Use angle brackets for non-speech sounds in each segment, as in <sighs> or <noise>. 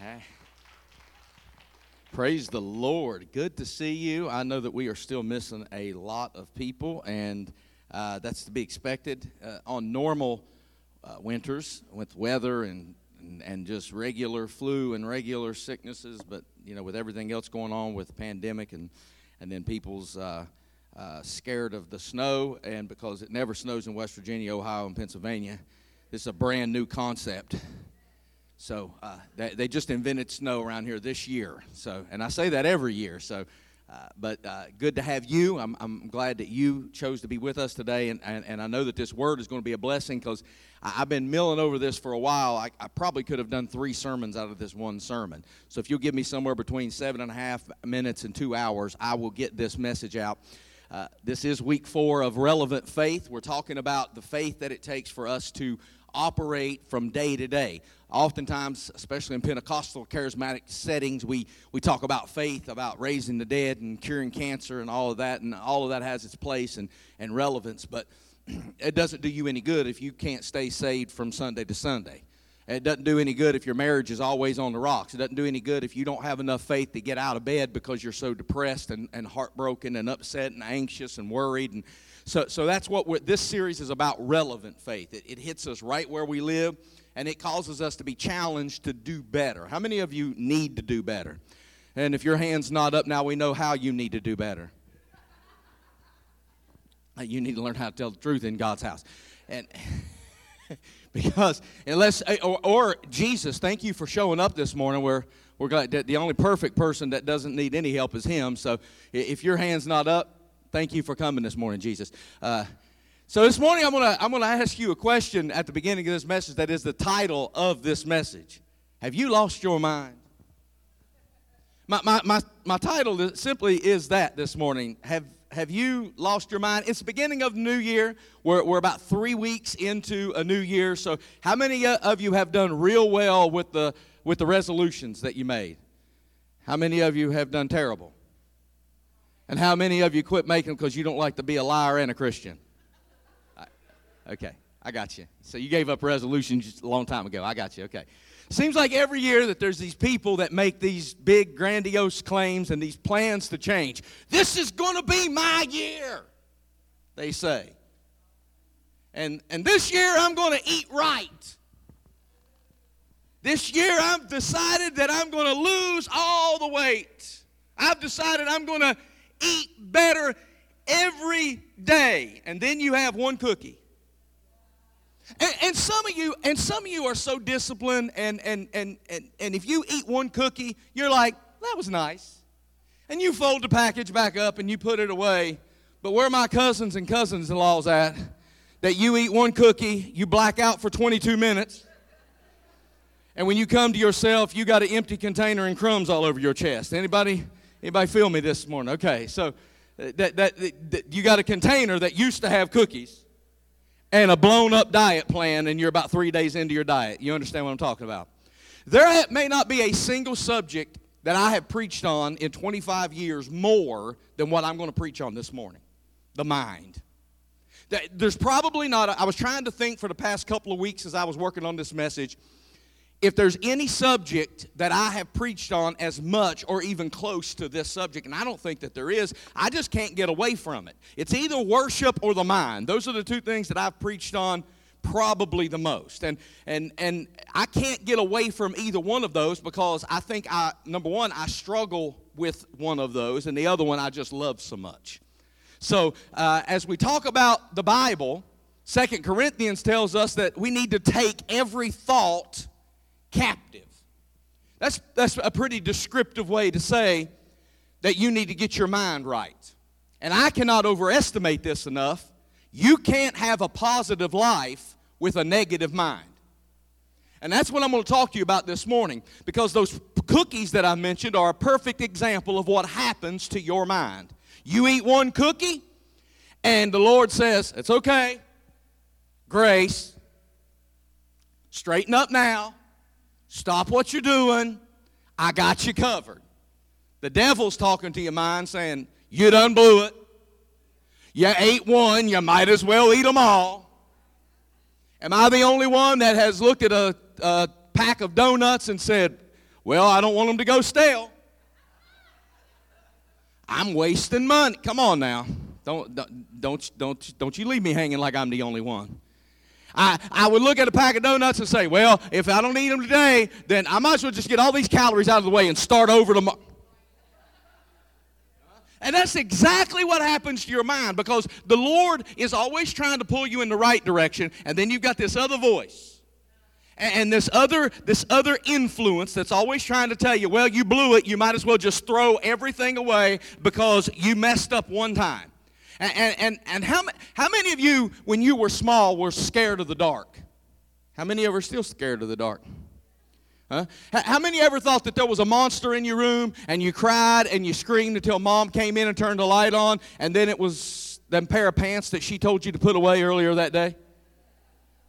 Hey. Praise the Lord. Good to see you. I know that we are still missing a lot of people, and uh, that's to be expected. Uh, on normal uh, winters with weather and, and, and just regular flu and regular sicknesses, but you know, with everything else going on with pandemic and, and then people's uh, uh, scared of the snow, and because it never snows in West Virginia, Ohio, and Pennsylvania, it's a brand new concept. So uh, they, they, just invented snow around here this year. So, and I say that every year. So, uh, but uh, good to have you. I'm, I'm glad that you chose to be with us today, and, and, and I know that this word is going to be a blessing because I've been milling over this for a while. I, I, probably could have done three sermons out of this one sermon. So if you'll give me somewhere between seven and a half minutes and two hours, I will get this message out. Uh, this is week four of Relevant Faith. We're talking about the faith that it takes for us to operate from day to day. Oftentimes, especially in Pentecostal charismatic settings, we, we talk about faith, about raising the dead and curing cancer and all of that, and all of that has its place and, and relevance, but <clears throat> it doesn't do you any good if you can't stay saved from Sunday to Sunday. It doesn't do any good if your marriage is always on the rocks. It doesn't do any good if you don't have enough faith to get out of bed because you're so depressed and, and heartbroken and upset and anxious and worried and so, so that's what this series is about relevant faith. It, it hits us right where we live, and it causes us to be challenged to do better. How many of you need to do better? And if your hand's not up now, we know how you need to do better. You need to learn how to tell the truth in God's house. And <laughs> because unless or, or, Jesus, thank you for showing up this morning. We're we're glad the only perfect person that doesn't need any help is Him. So if your hand's not up, Thank you for coming this morning, Jesus. Uh, so this morning I'm gonna I'm gonna ask you a question at the beginning of this message that is the title of this message. Have you lost your mind? My my my, my title simply is that this morning. Have have you lost your mind? It's the beginning of the new year. We're, we're about three weeks into a new year. So, how many uh, of you have done real well with the with the resolutions that you made? How many of you have done terrible? And how many of you quit making because you don't like to be a liar and a Christian? Okay, I got you. So you gave up resolutions a long time ago. I got you. Okay. Seems like every year that there's these people that make these big, grandiose claims and these plans to change. This is going to be my year, they say. And, and this year I'm going to eat right. This year I've decided that I'm going to lose all the weight. I've decided I'm going to eat better every day. And then you have one cookie. And, and, some of you, and some of you are so disciplined, and, and, and, and, and if you eat one cookie, you're like, that was nice. And you fold the package back up and you put it away. But where are my cousins and cousins in laws at, that you eat one cookie, you black out for 22 minutes, and when you come to yourself, you got an empty container and crumbs all over your chest. Anybody Anybody feel me this morning? Okay, so uh, that, that, that, you got a container that used to have cookies and a blown up diet plan, and you're about three days into your diet. You understand what I'm talking about? There may not be a single subject that I have preached on in 25 years more than what I'm going to preach on this morning the mind. There's probably not, a, I was trying to think for the past couple of weeks as I was working on this message if there's any subject that I have preached on as much or even close to this subject, and I don't think that there is, I just can't get away from it. It's either worship or the mind. Those are the two things that I've preached on probably the most. And and and I can't get away from either one of those because I think I number one, I struggle with one of those, and the other one I just love so much. So uh, as we talk about the Bible, Second Corinthians tells us that we need to take every thought captive. That's, that's a pretty descriptive way to say that you need to get your mind right. And I cannot overestimate this enough. You can't have a positive life with a negative mind. And that's what I'm going to talk to you about this morning because those cookies that I mentioned are a perfect example of what happens to your mind. You eat one cookie, and the Lord says, It's okay. Grace. Straighten up now. Stop what you're doing. I got you covered. The devil's talking to your mind saying, You done blew it. You ate one, you might as well eat them all. Am I the only one that has looked at a, a pack of donuts and said, Well, I don't want them to go stale. I'm wasting money. Come on now. Don't, don't, don't, don't, don't you leave me hanging like I'm the only one. I, I would look at a pack of donuts and say, well, if I don't eat them today, then I might as well just get all these calories out of the way and start over tomorrow. And that's exactly what happens to your mind because the Lord is always trying to pull you in the right direction, and then you've got this other voice. And this other, this other influence that's always trying to tell you, well, you blew it, you might as well just throw everything away because you messed up one time. And, and, and, how, how many of you, when you were small, were scared of the dark? How many of you are still scared of the dark? Huh? How many ever thought that there was a monster in your room and you cried and you screamed until mom came in and turned the light on and then it was them pair of pants that she told you to put away earlier that day?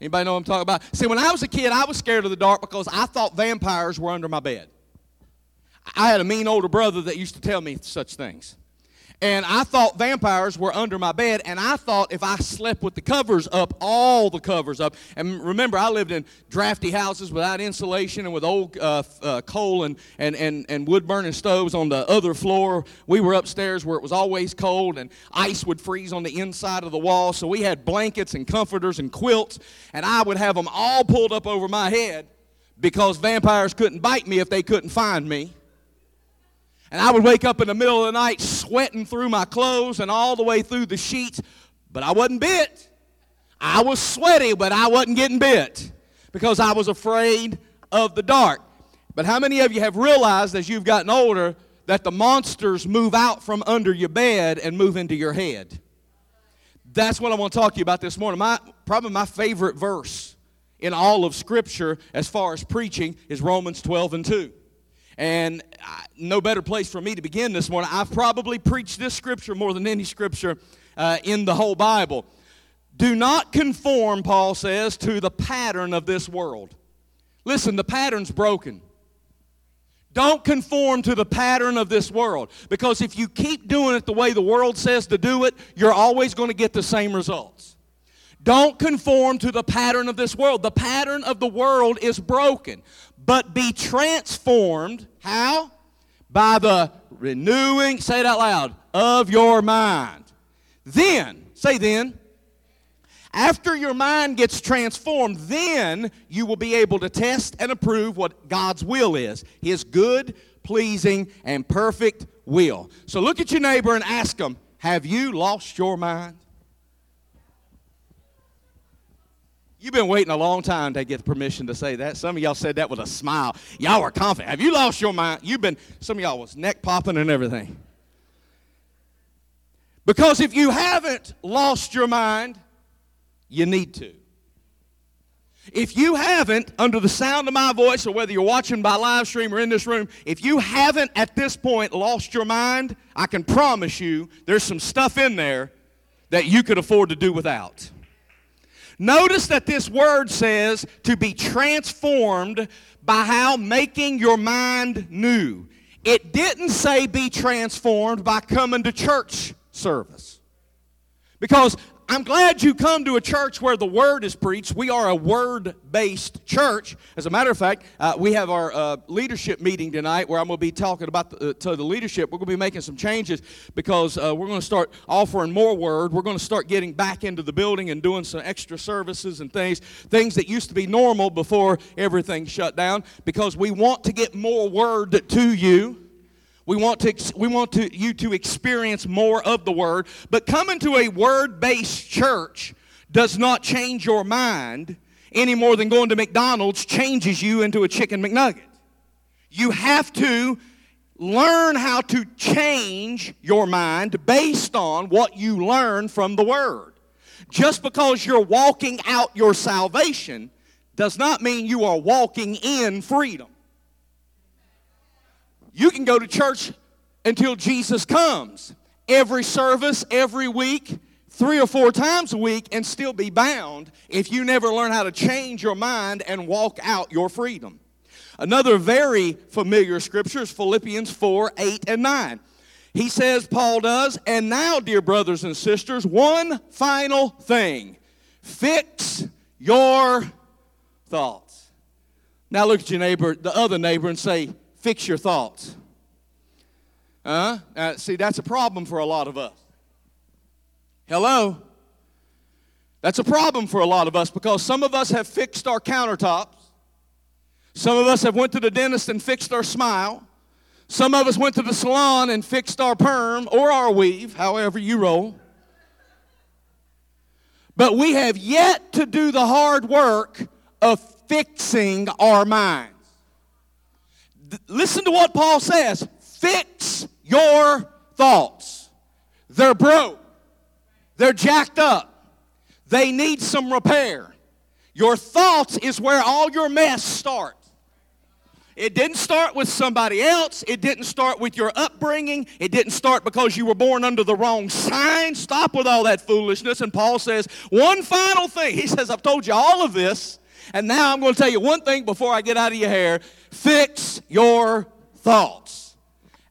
Anybody know what I'm talking about? See, when I was a kid, I was scared of the dark because I thought vampires were under my bed. I had a mean older brother that used to tell me such things. And I thought vampires were under my bed, and I thought if I slept with the covers up, all the covers up. And remember, I lived in drafty houses without insulation and with old uh, uh, coal and, and, and, and wood burning stoves on the other floor. We were upstairs where it was always cold, and ice would freeze on the inside of the wall. So we had blankets and comforters and quilts, and I would have them all pulled up over my head because vampires couldn't bite me if they couldn't find me. And I would wake up in the middle of the night sweating through my clothes and all the way through the sheets, but I wasn't bit. I was sweaty, but I wasn't getting bit because I was afraid of the dark. But how many of you have realized as you've gotten older that the monsters move out from under your bed and move into your head? That's what I want to talk to you about this morning. My, probably my favorite verse in all of Scripture as far as preaching is Romans 12 and 2. And no better place for me to begin this morning. I've probably preached this scripture more than any scripture uh, in the whole Bible. Do not conform, Paul says, to the pattern of this world. Listen, the pattern's broken. Don't conform to the pattern of this world. Because if you keep doing it the way the world says to do it, you're always going to get the same results. Don't conform to the pattern of this world. The pattern of the world is broken but be transformed. How? By the renewing, say it out loud, of your mind. Then, say then, after your mind gets transformed, then you will be able to test and approve what God's will is His good, pleasing, and perfect will. So look at your neighbor and ask them, Have you lost your mind? You've been waiting a long time to get permission to say that. Some of y'all said that with a smile. Y'all were confident. Have you lost your mind? You've been, some of y'all was neck popping and everything. Because if you haven't lost your mind, you need to. If you haven't, under the sound of my voice, or whether you're watching by live stream or in this room, if you haven't at this point lost your mind, I can promise you there's some stuff in there that you could afford to do without. Notice that this word says to be transformed by how making your mind new. It didn't say be transformed by coming to church service. Because I'm glad you come to a church where the word is preached. We are a word based church. As a matter of fact, uh, we have our uh, leadership meeting tonight where I'm going to be talking about the, uh, to the leadership. We're going to be making some changes because uh, we're going to start offering more word. We're going to start getting back into the building and doing some extra services and things, things that used to be normal before everything shut down because we want to get more word to you. We want, to, we want to, you to experience more of the Word. But coming to a Word based church does not change your mind any more than going to McDonald's changes you into a chicken McNugget. You have to learn how to change your mind based on what you learn from the Word. Just because you're walking out your salvation does not mean you are walking in freedom. You can go to church until Jesus comes. Every service, every week, three or four times a week, and still be bound if you never learn how to change your mind and walk out your freedom. Another very familiar scripture is Philippians 4 8 and 9. He says, Paul does, and now, dear brothers and sisters, one final thing fix your thoughts. Now look at your neighbor, the other neighbor, and say, fix your thoughts. Huh? uh, see, that's a problem for a lot of us. Hello? That's a problem for a lot of us because some of us have fixed our countertops. Some of us have went to the dentist and fixed our smile. Some of us went to the salon and fixed our perm or our weave, however you roll. But we have yet to do the hard work of fixing our Listen to what Paul says fix your thoughts. They're broke, they're jacked up, they need some repair. Your thoughts is where all your mess starts. It didn't start with somebody else. It didn't start with your upbringing. It didn't start because you were born under the wrong sign. Stop with all that foolishness. And Paul says, one final thing. He says, I've told you all of this, and now I'm going to tell you one thing before I get out of your hair. Fix your thoughts.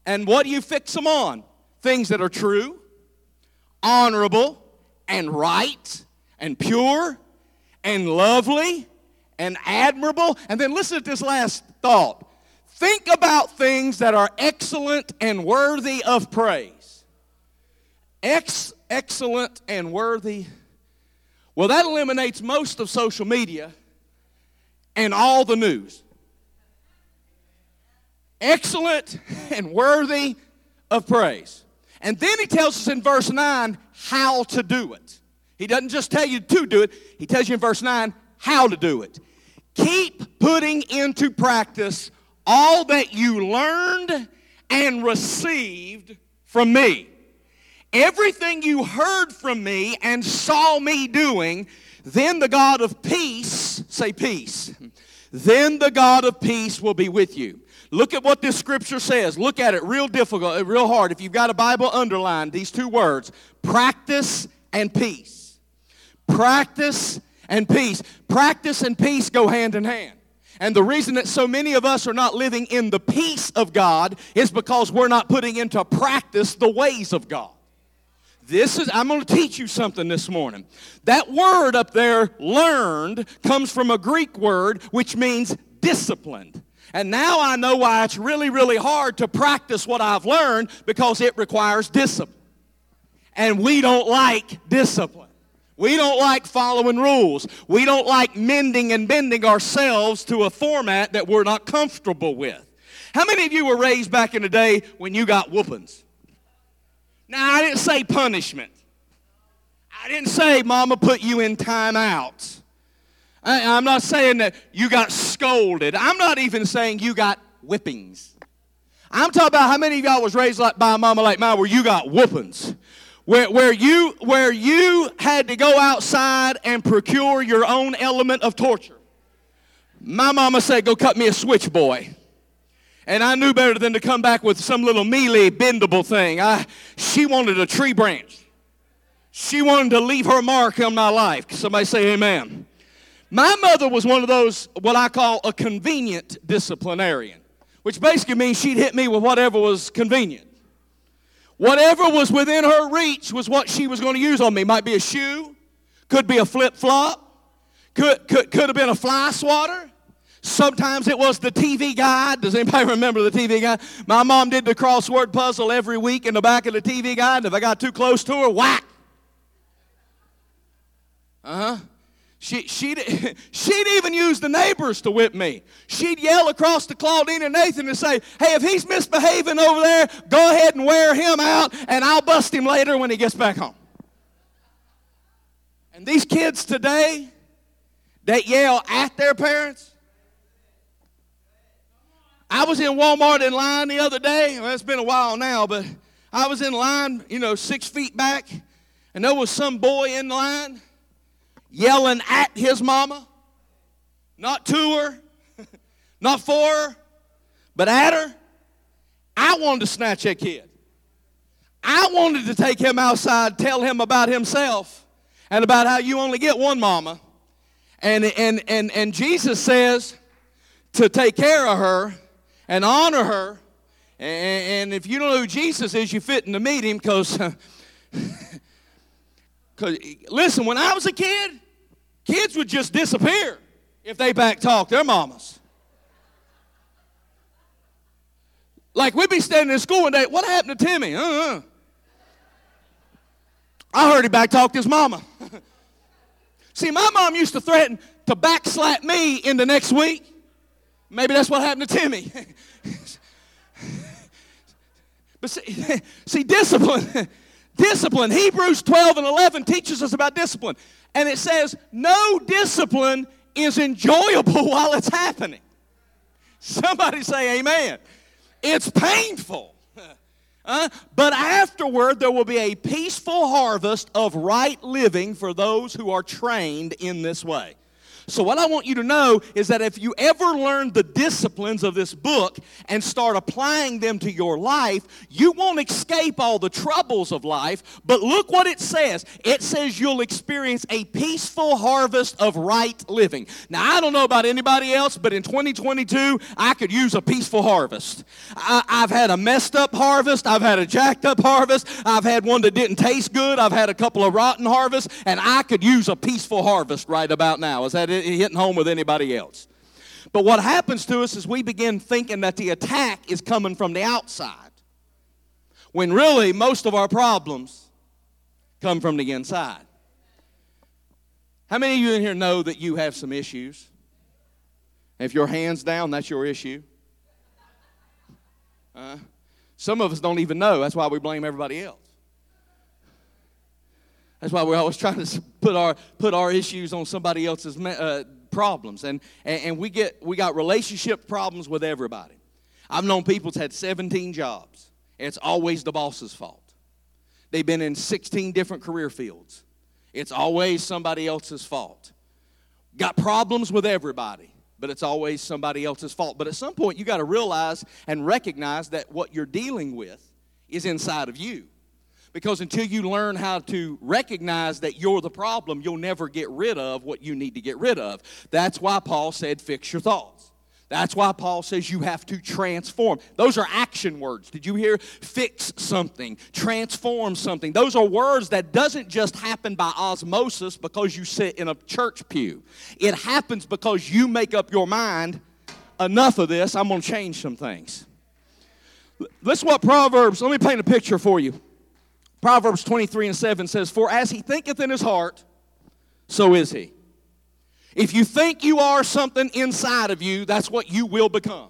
And what do you fix them on? Things that are true, honorable, and right, and pure, and lovely, and admirable. And then listen to this last thought. Think about things that are excellent and worthy of praise. Ex- excellent and worthy. Well, that eliminates most of social media and all the news. Excellent and worthy of praise. And then he tells us in verse 9 how to do it. He doesn't just tell you to do it, he tells you in verse 9 how to do it. Keep putting into practice all that you learned and received from me. Everything you heard from me and saw me doing, then the God of peace, say peace, then the God of peace will be with you. Look at what this scripture says. Look at it real difficult, uh, real hard. If you've got a Bible, underline these two words practice and peace. Practice and peace. Practice and peace go hand in hand. And the reason that so many of us are not living in the peace of God is because we're not putting into practice the ways of God. This is, I'm going to teach you something this morning. That word up there, learned, comes from a Greek word which means disciplined. And now I know why it's really, really hard to practice what I've learned because it requires discipline. And we don't like discipline. We don't like following rules. We don't like mending and bending ourselves to a format that we're not comfortable with. How many of you were raised back in the day when you got whoopings? Now, I didn't say punishment. I didn't say mama put you in timeout. I, I'm not saying that you got scolded. I'm not even saying you got whippings. I'm talking about how many of y'all was raised like by a mama like mine where you got whoopings where, where, you, where you had to go outside and procure your own element of torture. My mama said, Go cut me a switch, boy. And I knew better than to come back with some little mealy, bendable thing. I, she wanted a tree branch. She wanted to leave her mark on my life. Somebody say amen. My mother was one of those, what I call a convenient disciplinarian, which basically means she'd hit me with whatever was convenient. Whatever was within her reach was what she was going to use on me. Might be a shoe, could be a flip flop, could, could, could have been a fly swatter. Sometimes it was the TV guide. Does anybody <laughs> remember the TV guide? My mom did the crossword puzzle every week in the back of the TV guide. If I got too close to her, whack. Uh huh. She, she'd, <laughs> she'd even use the neighbors to whip me. She'd yell across to Claudine and Nathan and say, Hey, if he's misbehaving over there, go ahead and wear him out, and I'll bust him later when he gets back home. And these kids today that yell at their parents, I was in Walmart in line the other day. Well, it's been a while now, but I was in line, you know, six feet back, and there was some boy in line yelling at his mama, not to her, <laughs> not for her, but at her. I wanted to snatch that kid. I wanted to take him outside, tell him about himself and about how you only get one mama. And, and, and, and Jesus says to take care of her and honor her. And, and if you don't know who Jesus is, you're fitting to meet him because <laughs> listen, when I was a kid, kids would just disappear if they back talked their mamas. Like we'd be standing in school one day, what happened to Timmy? Uh-uh. I heard he back talked his mama. <laughs> See, my mom used to threaten to backslap me in the next week. Maybe that's what happened to Timmy. <laughs> but see, <laughs> see, discipline, <laughs> discipline. Hebrews 12 and 11 teaches us about discipline. And it says, no discipline is enjoyable while it's happening. Somebody say amen. It's painful. Uh, but afterward, there will be a peaceful harvest of right living for those who are trained in this way. So, what I want you to know is that if you ever learn the disciplines of this book and start applying them to your life, you won't escape all the troubles of life. But look what it says it says you'll experience a peaceful harvest of right living. Now, I don't know about anybody else, but in 2022, I could use a peaceful harvest. I, have had a messed up harvest, I've had a jacked up harvest, I've had one that didn't taste good, I've had a couple of rotten harvests, and I could use a peaceful harvest right about now. Is that it? Hitting home with anybody else. But what happens to us is we begin thinking that the attack is coming from the outside, when really most of our problems come from the inside. How many of you in here know that you have some issues? If your hand's down, that's your issue. Uh, some of us don't even know. That's why we blame everybody else. That's why we're always trying to put our put our issues on somebody else's uh, problems, and, and and we get we got relationship problems with everybody. I've known people that's had 17 jobs. It's always the boss's fault. They've been in 16 different career fields. It's always somebody else's fault. Got problems with everybody, but it's always somebody else's fault. But at some point, you got to realize and recognize that what you're dealing with is inside of you. Because until you learn how to recognize that you're the problem, you'll never get rid of what you need to get rid of. That's why Paul said, fix your thoughts. That's why Paul says you have to transform. Those are action words. Did you hear? Fix something, transform something. Those are words that doesn't just happen by osmosis because you sit in a church pew. It happens because you make up your mind, enough of this, I'm going to change some things. Listen what Proverbs, let me paint a picture for you. Proverbs 23 and 7 says, For as he thinketh in his heart, so is he. If you think you are something inside of you, that's what you will become.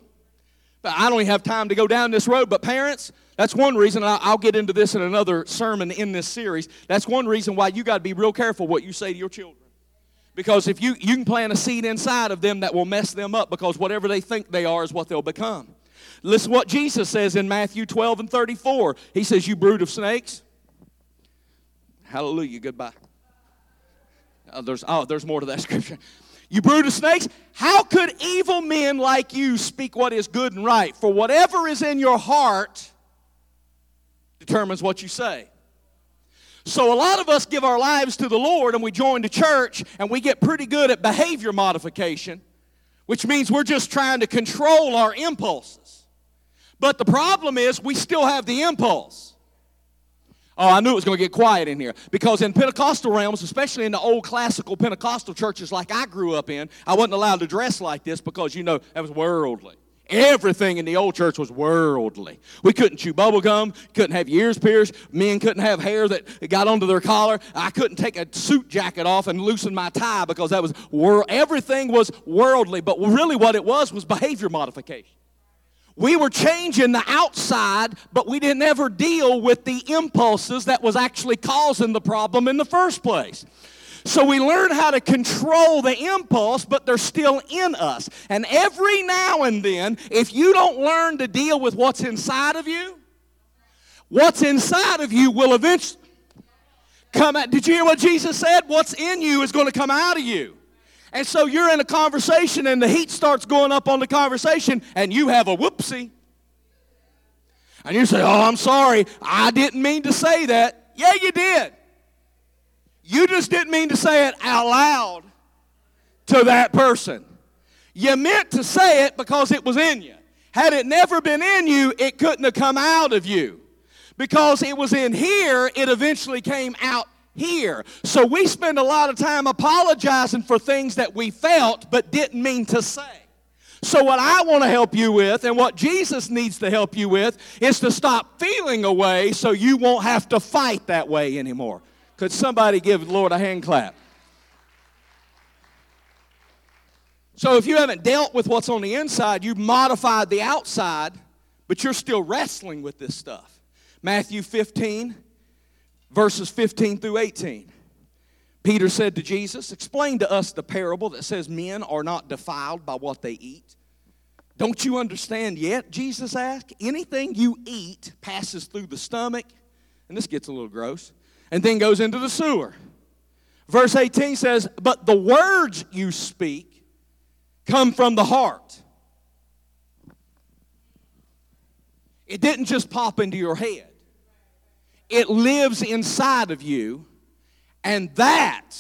But I don't even have time to go down this road, but parents, that's one reason, I'll get into this in another sermon in this series. That's one reason why you got to be real careful what you say to your children. Because if you, you can plant a seed inside of them that will mess them up because whatever they think they are is what they'll become. Listen what Jesus says in Matthew 12 and 34. He says, You brood of snakes. Hallelujah. Goodbye. Oh, there's, oh, there's more to that <laughs> scripture. You brood of snakes, how could evil men like you speak what is good and right? For whatever is in your heart determines what you say. So, a lot of us give our lives to the Lord and we join the church and we get pretty good at behavior modification, which means we're just trying to control our impulses. But the problem is, we still have the impulse. Oh, I knew it was going to get quiet in here. Because in Pentecostal realms, especially in the old classical Pentecostal churches like I grew up in, I wasn't allowed to dress like this because, you know, that was worldly. Everything in the old church was worldly. We couldn't chew bubble gum, couldn't have ears pierced, men couldn't have hair that got onto their collar. I couldn't take a suit jacket off and loosen my tie because that was world. Everything was worldly, but really what it was was behavior modification. We were changing the outside, but we didn't ever deal with the impulses that was actually causing the problem in the first place. So we learn how to control the impulse, but they're still in us. And every now and then, if you don't learn to deal with what's inside of you, what's inside of you will eventually come out. Did you hear what Jesus said? What's in you is going to come out of you. And so you're in a conversation and the heat starts going up on the conversation and you have a whoopsie. And you say, Oh, I'm sorry. I didn't mean to say that. Yeah, you did. You just didn't mean to say it out loud to that person. You meant to say it because it was in you. Had it never been in you, it couldn't have come out of you. Because it was in here, it eventually came out here. So we spend a lot of time apologizing for things that we felt but didn't mean to say. So, what I want to help you with, and what Jesus needs to help you with, is to stop feeling a way so you won't have to fight that way anymore. Could somebody give the Lord a hand clap? So, if you haven't dealt with what's on the inside, you've modified the outside, but you're still wrestling with this stuff. Matthew 15, verses 15 through 18. Peter said to Jesus, Explain to us the parable that says men are not defiled by what they eat. Don't you understand yet? Jesus asked. Anything you eat passes through the stomach, and this gets a little gross, and then goes into the sewer. Verse 18 says, But the words you speak come from the heart. It didn't just pop into your head, it lives inside of you and that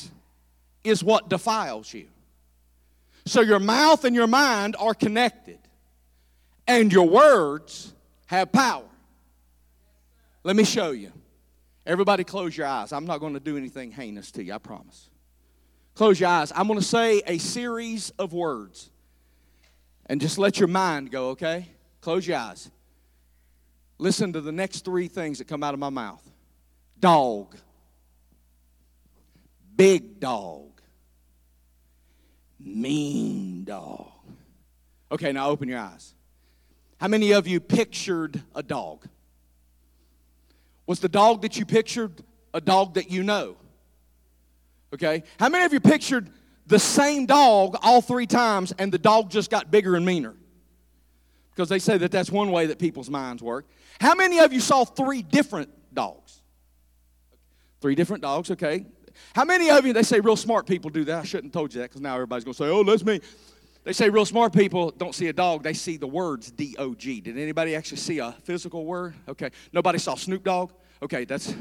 is what defiles you. So your mouth and your mind are connected, and your words have power. Let me show you. Everybody, close your eyes. I'm not going to do anything heinous to you, I promise. Close your eyes. I'm going to say a series of words, and just let your mind go, okay? Close your eyes. Listen to the next three things that come out of my mouth dog big dog, mean dog. Okay, now open your eyes. How many of you pictured a dog? Was the dog that you pictured a dog that you know? Okay. How many of you pictured the same dog all three times and the dog just got bigger and meaner? Because they say that that's one way that people's minds work. How many of you saw three different dogs? Three different dogs, okay. How many of you, they say real smart people do that? I shouldn't have told you that because now everybody's going to say, oh, that's me. They say real smart people don't see a dog, they see the words D O G. Did anybody actually see a physical word? Okay. Nobody saw Snoop Dogg? Okay, that's.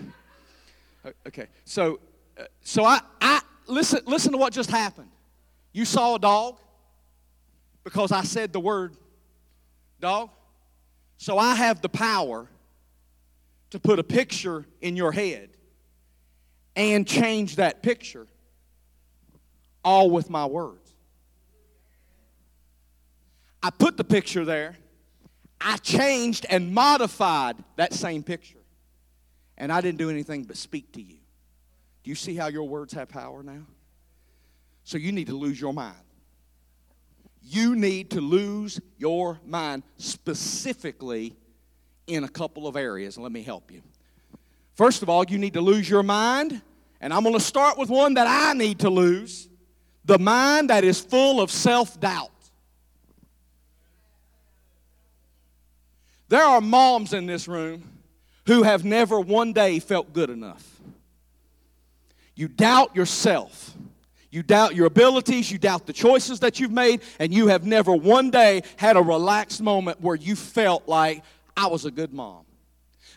Okay. So, uh, so I, I listen, listen to what just happened. You saw a dog because I said the word dog. So I have the power to put a picture in your head and change that picture all with my words. I put the picture there, I changed and modified that same picture, and I didn't do anything but speak to you. Do you see how your words have power now? So you need to lose your mind. You need to lose your mind specifically in a couple of areas, let me help you. First of all, you need to lose your mind and I'm going to start with one that I need to lose the mind that is full of self doubt. There are moms in this room who have never one day felt good enough. You doubt yourself. You doubt your abilities, you doubt the choices that you've made, and you have never one day had a relaxed moment where you felt like I was a good mom.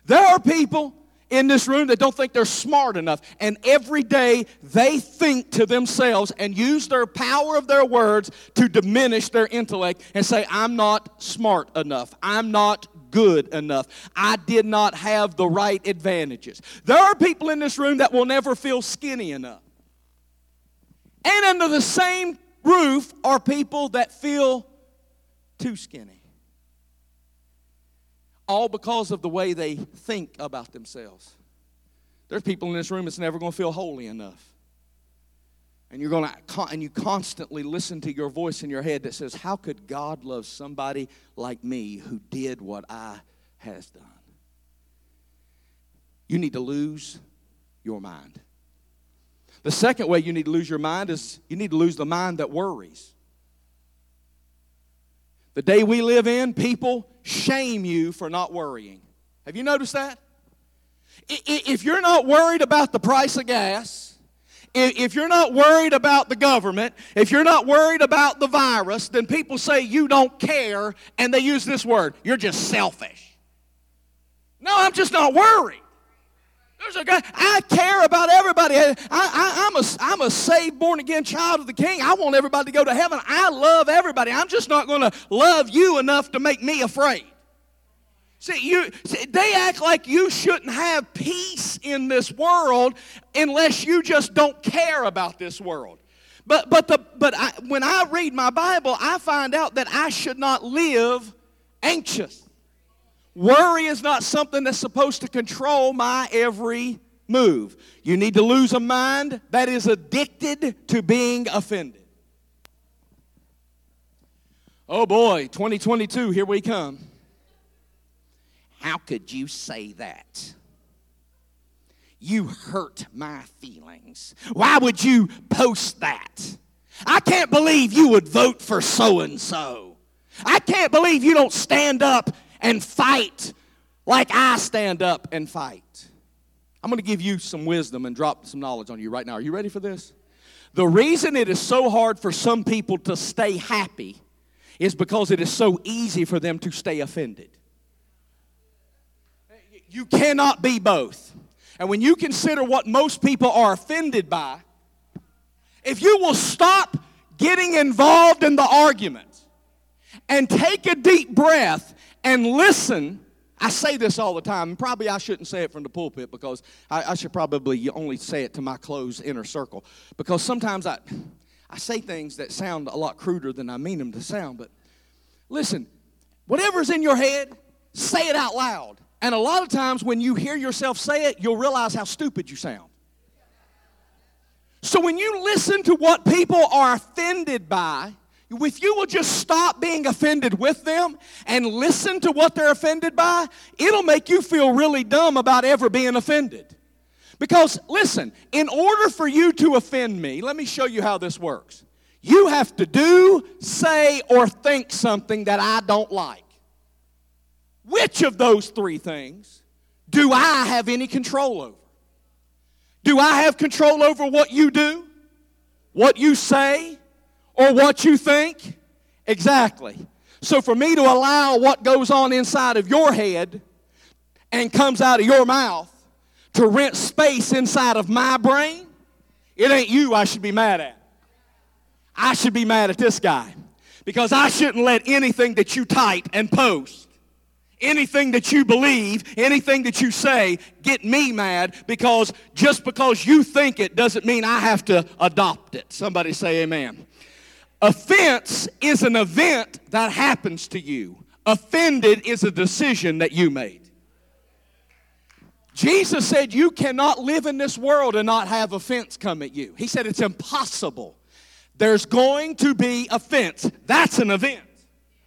There are people in this room that don't think they're smart enough. And every day they think to themselves and use their power of their words to diminish their intellect and say, I'm not smart enough. I'm not good enough. I did not have the right advantages. There are people in this room that will never feel skinny enough. And under the same roof are people that feel too skinny all because of the way they think about themselves. There's people in this room that's never going to feel holy enough. And you're going to and you constantly listen to your voice in your head that says, "How could God love somebody like me who did what I has done?" You need to lose your mind. The second way you need to lose your mind is you need to lose the mind that worries. The day we live in, people shame you for not worrying. Have you noticed that? If you're not worried about the price of gas, if you're not worried about the government, if you're not worried about the virus, then people say you don't care, and they use this word you're just selfish. No, I'm just not worried. There's a guy, I care about everybody. I, I, I'm, a, I'm a saved, born again child of the King. I want everybody to go to heaven. I love everybody. I'm just not going to love you enough to make me afraid. See, you, see, they act like you shouldn't have peace in this world unless you just don't care about this world. But, but, the, but I, when I read my Bible, I find out that I should not live anxious. Worry is not something that's supposed to control my every move. You need to lose a mind that is addicted to being offended. Oh boy, 2022, here we come. How could you say that? You hurt my feelings. Why would you post that? I can't believe you would vote for so and so. I can't believe you don't stand up and fight like I stand up and fight. I'm going to give you some wisdom and drop some knowledge on you right now. Are you ready for this? The reason it is so hard for some people to stay happy is because it is so easy for them to stay offended. You cannot be both. And when you consider what most people are offended by, if you will stop getting involved in the argument and take a deep breath and listen, I say this all the time, and probably I shouldn't say it from the pulpit because I, I should probably only say it to my close inner circle. Because sometimes I, I say things that sound a lot cruder than I mean them to sound, but listen, whatever's in your head, say it out loud. And a lot of times when you hear yourself say it, you'll realize how stupid you sound. So when you listen to what people are offended by, if you will just stop being offended with them and listen to what they're offended by, it'll make you feel really dumb about ever being offended. Because, listen, in order for you to offend me, let me show you how this works. You have to do, say, or think something that I don't like. Which of those three things do I have any control over? Do I have control over what you do, what you say, or what you think? Exactly. So for me to allow what goes on inside of your head and comes out of your mouth to rent space inside of my brain, it ain't you I should be mad at. I should be mad at this guy because I shouldn't let anything that you type and post anything that you believe, anything that you say, get me mad because just because you think it doesn't mean I have to adopt it. Somebody say amen. Offense is an event that happens to you. Offended is a decision that you made. Jesus said you cannot live in this world and not have offense come at you. He said it's impossible. There's going to be offense. That's an event.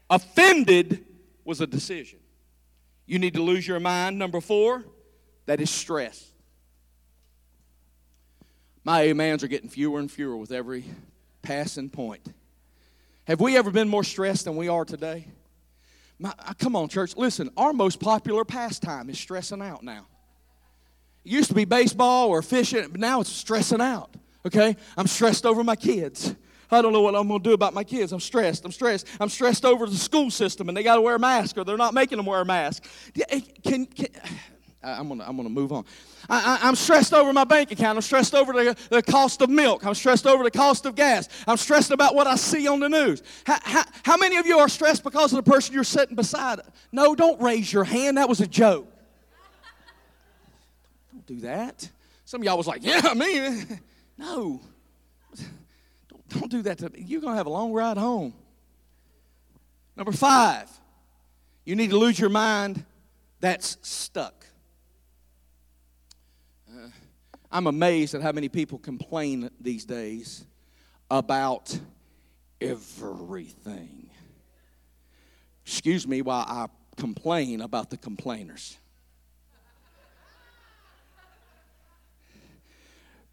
Offended was a decision. You need to lose your mind. Number four, that is stress. My amens are getting fewer and fewer with every passing point. Have we ever been more stressed than we are today? My, come on, church. Listen, our most popular pastime is stressing out now. It used to be baseball or fishing, but now it's stressing out. Okay? I'm stressed over my kids. I don't know what I'm going to do about my kids. I'm stressed. I'm stressed. I'm stressed over the school system and they got to wear a mask or they're not making them wear a mask. Can, can, I'm going to I'm gonna move on. I, am stressed over my bank account. I'm stressed over the, the cost of milk. I'm stressed over the cost of gas. I'm stressed about what I see on the news. How, how, how many of you are stressed because of the person you're sitting beside? No, don't raise your hand. That was a joke. Don't do that. Some of y'all was like, yeah, me. <laughs> No. Don't do that to me. You're to have a long ride home. Number five, you need to lose your mind that's stuck. Uh, I'm amazed at how many people complain these days about everything. Excuse me while I complain about the complainers.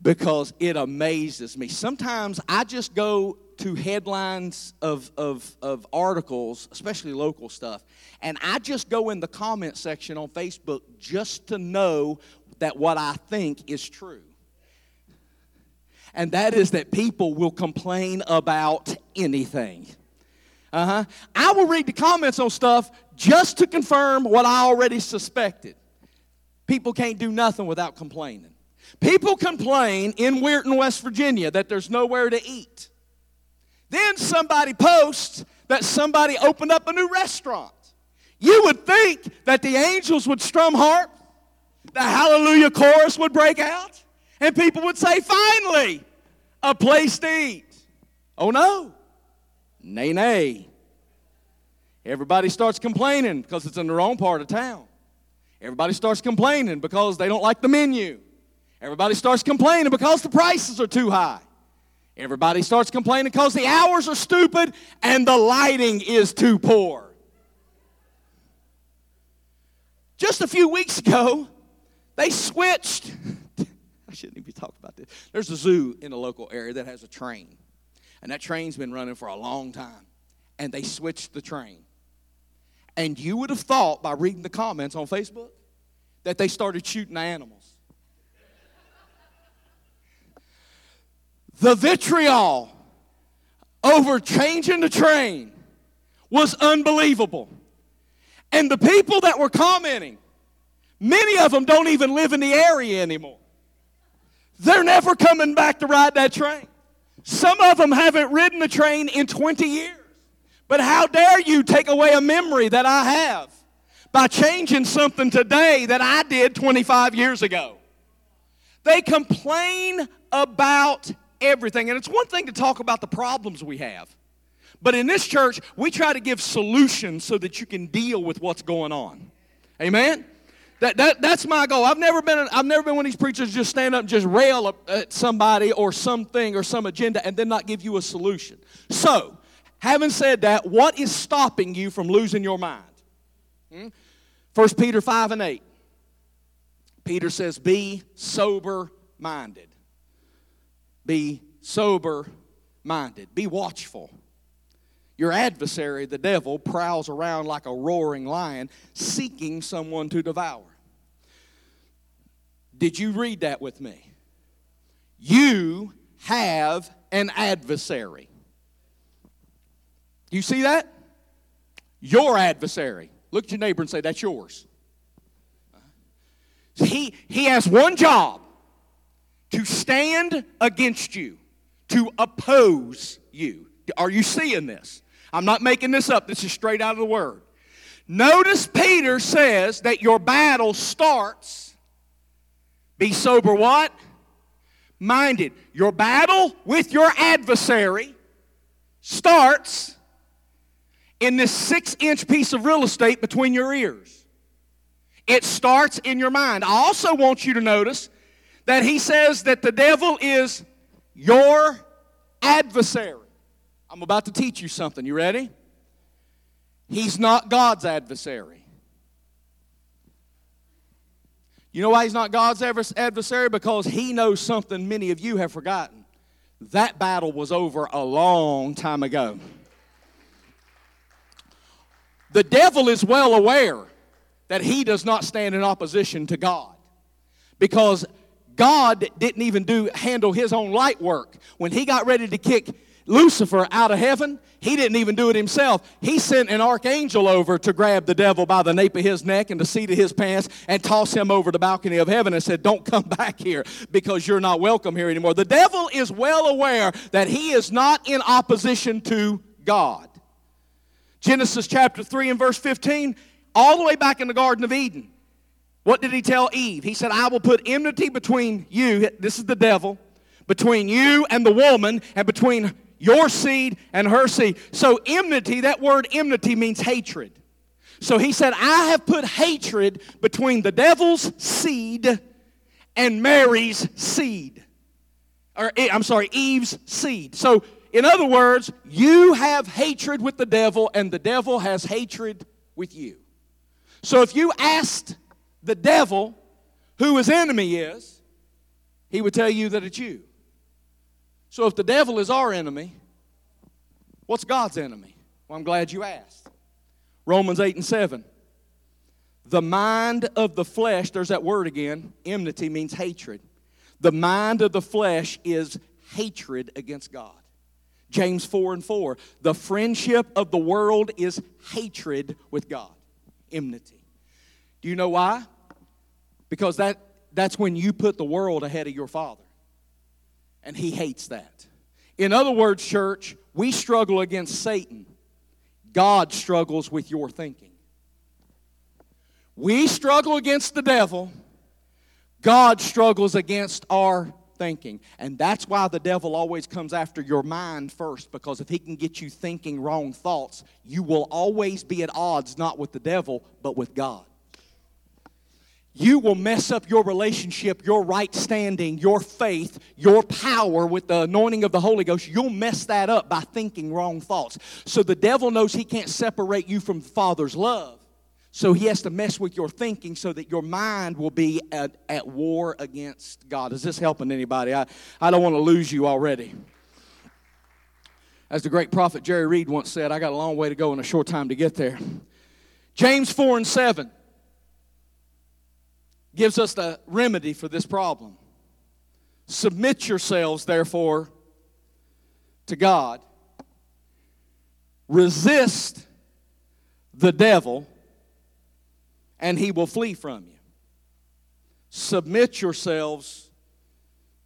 because it amazes me. Sometimes I just go to headlines of, of, of articles, especially local stuff, and I just go in the comment section on Facebook just to know that what I think is true. And that is that people will complain about anything. Uh huh. I will read the comments on stuff just to confirm what I already suspected. People can't do nothing without complaining. People complain in Weirton, West Virginia, that there's nowhere to eat. Then somebody posts that somebody opened up a new restaurant. You would think that the angels would strum harp, the hallelujah chorus would break out, and people would say, finally, a place to eat. Oh no. Nay, nay. Everybody starts complaining because it's in the wrong part of town. Everybody starts complaining because they don't like the menu. Everybody starts complaining because the prices are too high. Everybody starts complaining because the hours are stupid and the lighting is too poor. Just a few weeks ago, they switched. <laughs> I shouldn't even talk about this. There's a zoo in the local area that has a train, and that train's been running for a long time. And they switched the train. And you would have thought by reading the comments on Facebook that they started shooting animals. The vitriol over changing the train was unbelievable. And the people that were commenting, many of them don't even live in the area anymore. They're never coming back to ride that train. Some of them haven't ridden the train in 20 years. But how dare you take away a memory that I have by changing something today that I did 25 years ago? They complain about everything. And it's one thing to talk about the problems we have. But in this church, we try to give solutions so that you can deal with what's going on. Amen? That, that, that's my goal. I've never, been, I've never been one of these preachers just stand up and just rail at somebody or something or some agenda and then not give you a solution. So, Having said that, what is stopping you from losing your mind? Hmm? 1 Peter 5 and 8. Peter says, Be sober minded. Be sober minded. Be watchful. Your adversary, the devil, prowls around like a roaring lion, seeking someone to devour. Did you read that with me? You have an adversary. You see that? Your adversary. Look at your neighbor and say, That's yours. He, he has one job to stand against you, to oppose you. Are you seeing this? I'm not making this up, this is straight out of the Word. Notice Peter says that your battle starts, be sober what? Minded. Your battle with your adversary starts in this six inch piece of real estate between your ears. It starts in your mind. I also want you to notice that he says that the devil is your adversary. I'm about to teach you something. You ready? He's not God's adversary. You know why he's not God's adversary? Because he knows something many of you have forgotten. That battle was over a long time ago. The devil is well aware that he does not stand in opposition to God because God didn't even do handle his own light work. When he got ready to kick Lucifer out of heaven, he didn't even do it himself. He sent an archangel over to grab the devil by the nape of his neck and the seat of his pants and toss him over the balcony of heaven and said, Don't come <laughs> back here because you're not welcome here anymore. The devil is well aware that he is not in opposition to God. Genesis chapter 3 and verse 15, all the way back in the Garden of Eden. What did he tell Eve? He said, I will put enmity between you, this is the devil, between you and the woman, and between your seed and her seed. So, enmity, that word enmity means hatred. So he said, I have put hatred between the devil's seed and Mary's seed. Or, eh, I'm sorry, Eve's seed. So in other words, you have hatred with the devil, and the devil has hatred with you. So if you asked the devil who his enemy is, he would tell you that it's you. So if the devil is our enemy, what's God's enemy? Well, I'm glad you asked. Romans 8 and 7. The mind of the flesh, there's that word again, enmity means hatred. The mind of the flesh is hatred against God. James 4 and 4. The friendship of the world is hatred with God, enmity. Do you know why? Because that, that's when you put the world ahead of your Father. And He hates that. In other words, church, we struggle against Satan. God struggles with your thinking. We struggle against the devil. God struggles against our thinking. And that's why the devil always comes after your mind first, because if he can get you thinking wrong thoughts, you will always be at odds not with the devil, but with God. You will mess up your relationship, your right standing, your faith, your power with the anointing of the Holy Ghost. You'll mess that up by thinking wrong thoughts. So the devil knows he can't separate you from the Father's love. So he has to mess with your thinking so that your mind will be at, at war against God. Is this helping anybody? I, I don't want to lose you already. As the great prophet Jerry Reed once said, I got a long way to go and a short time to get there. James 4 and 7 gives us the remedy for this problem. Submit yourselves, therefore, to God. Resist the devil and he will flee from you. Submit yourselves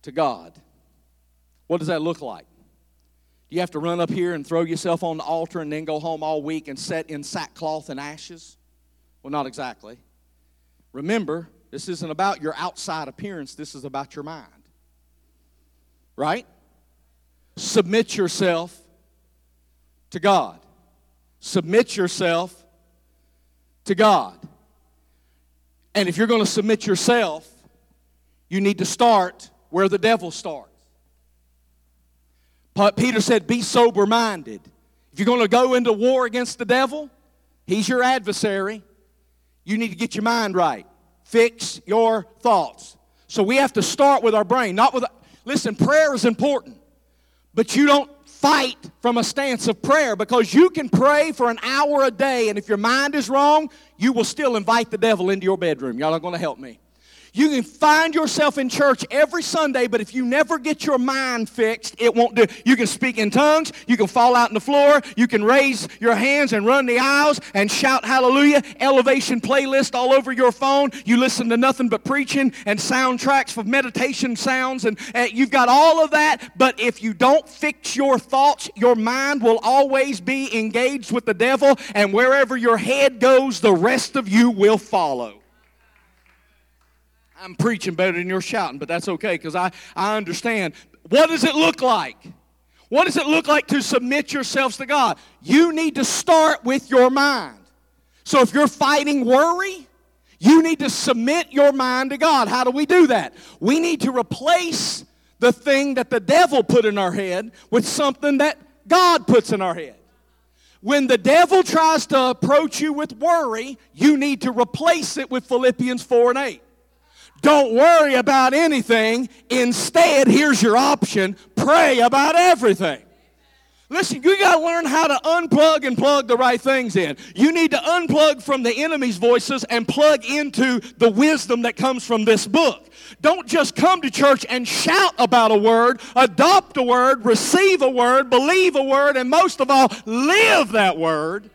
to God. What does that look like? Do you have to run up here and throw yourself on the altar and then go home all week and set in sackcloth and ashes? Well, not exactly. Remember, this isn't about your outside appearance, this is about your mind. Right? Submit yourself to God. Submit yourself to God. And if you're going to submit yourself, you need to start where the devil starts. Peter said, Be sober minded. If you're going to go into war against the devil, he's your adversary. You need to get your mind right. Fix your thoughts. So we have to start with our brain, not with. Listen, prayer is important, but you don't fight from a stance of prayer because you can pray for an hour a day, and if your mind is wrong, you will still invite the devil into your bedroom. Y'all are going to help me. You can find yourself in church every Sunday, but if you never get your mind fixed, it won't do. You can speak in tongues, you can fall out on the floor, you can raise your hands and run the aisles and shout hallelujah, elevation playlist all over your phone. You listen to nothing but preaching and soundtracks for meditation sounds, and, and you've got all of that. But if you don't fix your thoughts, your mind will always be engaged with the devil, and wherever your head goes, the rest of you will follow. I'm preaching better than you're shouting, but that's okay because I, I understand. What does it look like? What does it look like to submit yourselves to God? You need to start with your mind. So if you're fighting worry, you need to submit your mind to God. How do we do that? We need to replace the thing that the devil put in our head with something that God puts in our head. When the devil tries to approach you with worry, you need to replace it with Philippians 4 and 8. Don't worry about anything. Instead, here's your option pray about everything. Listen, you got to learn how to unplug and plug the right things in. You need to unplug from the enemy's voices and plug into the wisdom that comes from this book. Don't just come to church and shout about a word, adopt a word, receive a word, believe a word, and most of all, live that word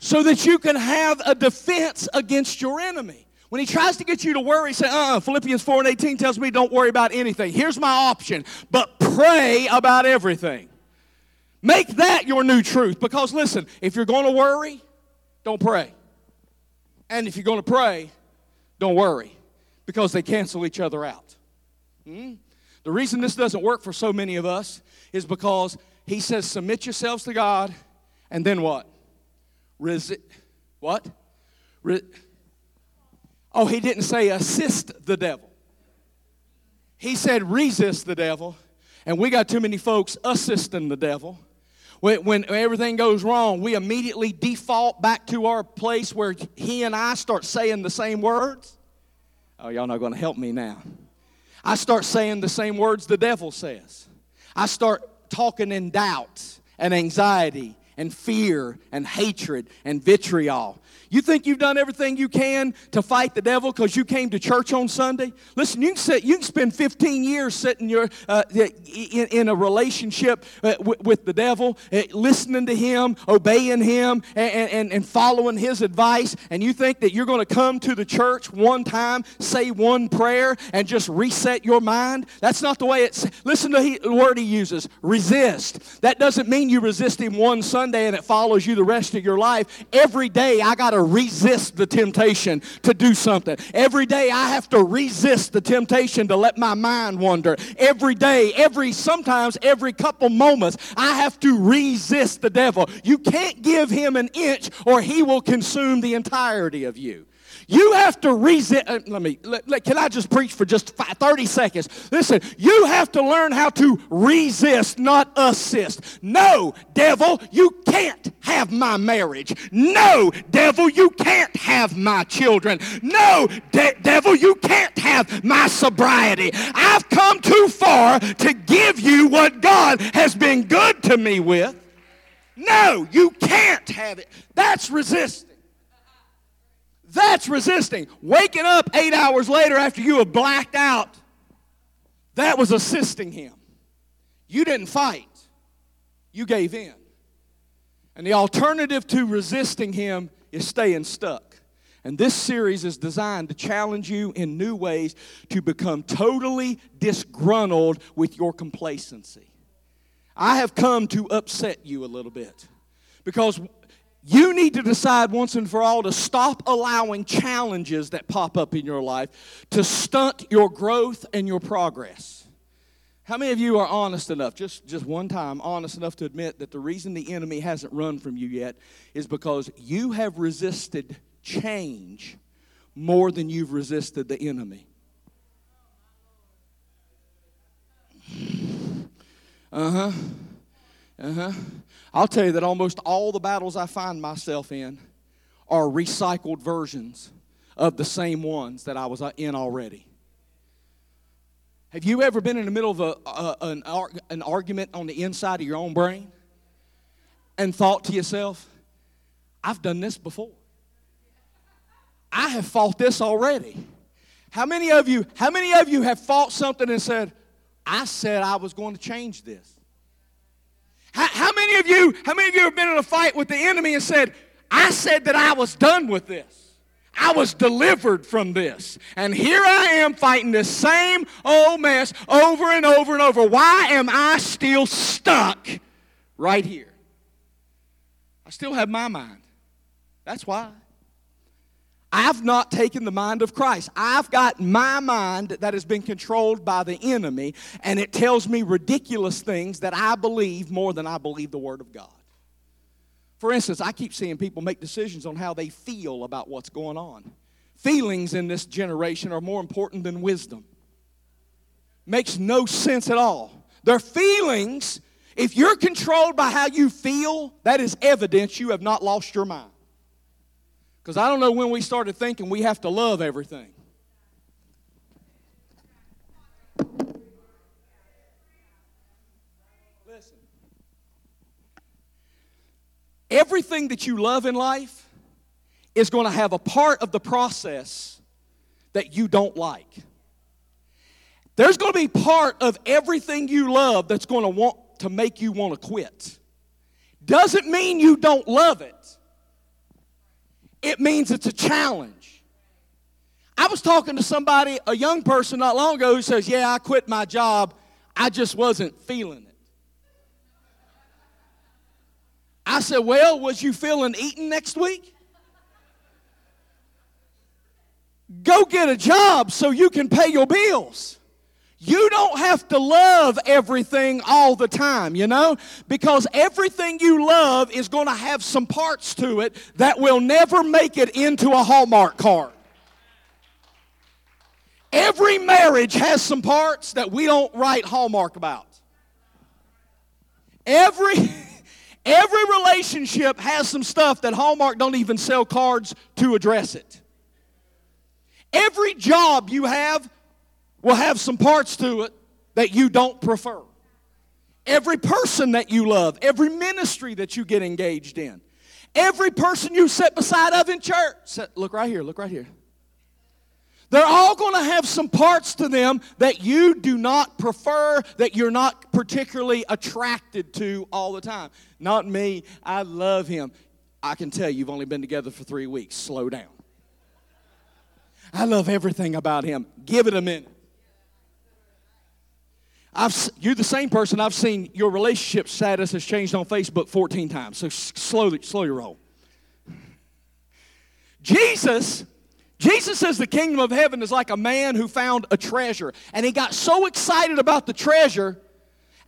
so that you can have a defense against your enemy. When he tries to get you to worry, say, uh, Philippians 4 and 18 tells me don't worry about anything. Here's my option, but pray about everything. Make that your new truth. Because listen, if you're going to worry, don't pray. And if you're going to pray, don't worry. Because they cancel each other out. Hmm? The reason this doesn't work for so many of us is because he says, submit yourselves to God, and then what? Resi- what? Oh, he didn't say assist the devil. He said resist the devil. And we got too many folks assisting the devil. When, when, everything goes wrong, we immediately default back to our place where he and I start saying the same words. Oh, y'all not going to help me now. I start saying the same words the devil says. I start talking in doubt and anxiety and fear and hatred and vitriol. You think you've done everything you can to fight the devil because you came to church on Sunday? Listen, you can, sit, you can spend 15 years sitting your, uh, in, in, a relationship uh, with, with, the devil, uh, listening to him, obeying him, and, and, and following his advice, and you think that you're going to come to the church one time, say one prayer, and just reset your mind? That's not the way it's. Listen to the word he uses resist. That doesn't mean you resist him one Sunday and it follows you the rest of your life. Every day I got to resist the temptation to do something. Every day I have to resist the temptation to let my mind wander. Every day, every sometimes every couple moments, I have to resist the devil. You can't give him an inch or he will consume the entirety of you. You have to resist. Uh, let me, let, let, can I just preach for just five, 30 seconds? Listen, you have to learn how to resist, not assist. No, devil, you can't have my marriage. No, devil, you can't have my children. No, de- devil, you can't have my sobriety. I've come too far to give you what God has been good to me with. No, you can't have it. That's resisting. That's resisting. Waking up eight hours later after you have blacked out, that was assisting him. You didn't fight, you gave in. And the alternative to resisting him is staying stuck. And this series is designed to challenge you in new ways to become totally disgruntled with your complacency. I have come to upset you a little bit because you need to decide once and for all to stop allowing challenges that pop up in your life to stunt your growth and your progress. How many of you are honest enough, just, just one time, honest enough to admit that the reason the enemy hasn't run from you yet is because you have resisted change more than you've resisted the enemy? <sighs> Uh huh. Uh huh. I'll tell you that almost all the battles I find myself in are recycled versions of the same ones that I was uh, in already. Have you ever been in the middle of a, a, an, an argument on the inside of your own brain and thought to yourself, I've done this before? I have fought this already. How many of you, how many of you have fought something and said, I said I was going to change this? How, how many of you, how many of you have been in a fight with the enemy and said, I said that I was done with this? I was delivered from this. And here I am fighting the same old mess over and over and over. Why am I still stuck right here? I still have my mind. That's why. I've not taken the mind of Christ. I've got my mind that has been controlled by the enemy, and it tells me ridiculous things that I believe more than I believe the Word of God. For instance, I keep seeing people make decisions on how they feel about what's going on. Feelings in this generation are more important than wisdom. Makes no sense at all. Their feelings, if you're controlled by how you feel, that is evidence you have not lost your mind. Because I don't know when we started thinking we have to love everything. Listen. Everything that you love in life is going to have a part of the process that you don't like. There's going to be part of everything you love that's going to want to make you want to quit. Doesn't mean you don't love it it means it's a challenge. I was talking to somebody, a young person not long ago, who says, Yeah, I quit my job. I just wasn't feeling it. I said, Well, was you feeling eating next week? Go get a job so you can pay your bills. You don't have to love everything all the time, you know? Because everything you love is going to have some parts to it that will never make it into a Hallmark card. Every marriage has some parts that we don't write Hallmark about. Every <laughs> every relationship has some stuff that Hallmark don't even sell cards to address it. Every job you have will have some parts to it that you don't prefer. Every person that you love, every ministry that you get engaged in, every person you sit beside of in church. Look right here, look right here. They're all going to have some parts to them that you do not prefer, that you're not particularly attracted to all the time. Not me. I love him. I can tell you've only been together for three weeks. Slow down. I love everything about him. Give it a minute. I've, you're the same person. I've seen your relationship status has changed on Facebook 14 times. So slow, slow your roll. Jesus, Jesus says the kingdom of heaven is like a man who found a treasure. And he got so excited about the treasure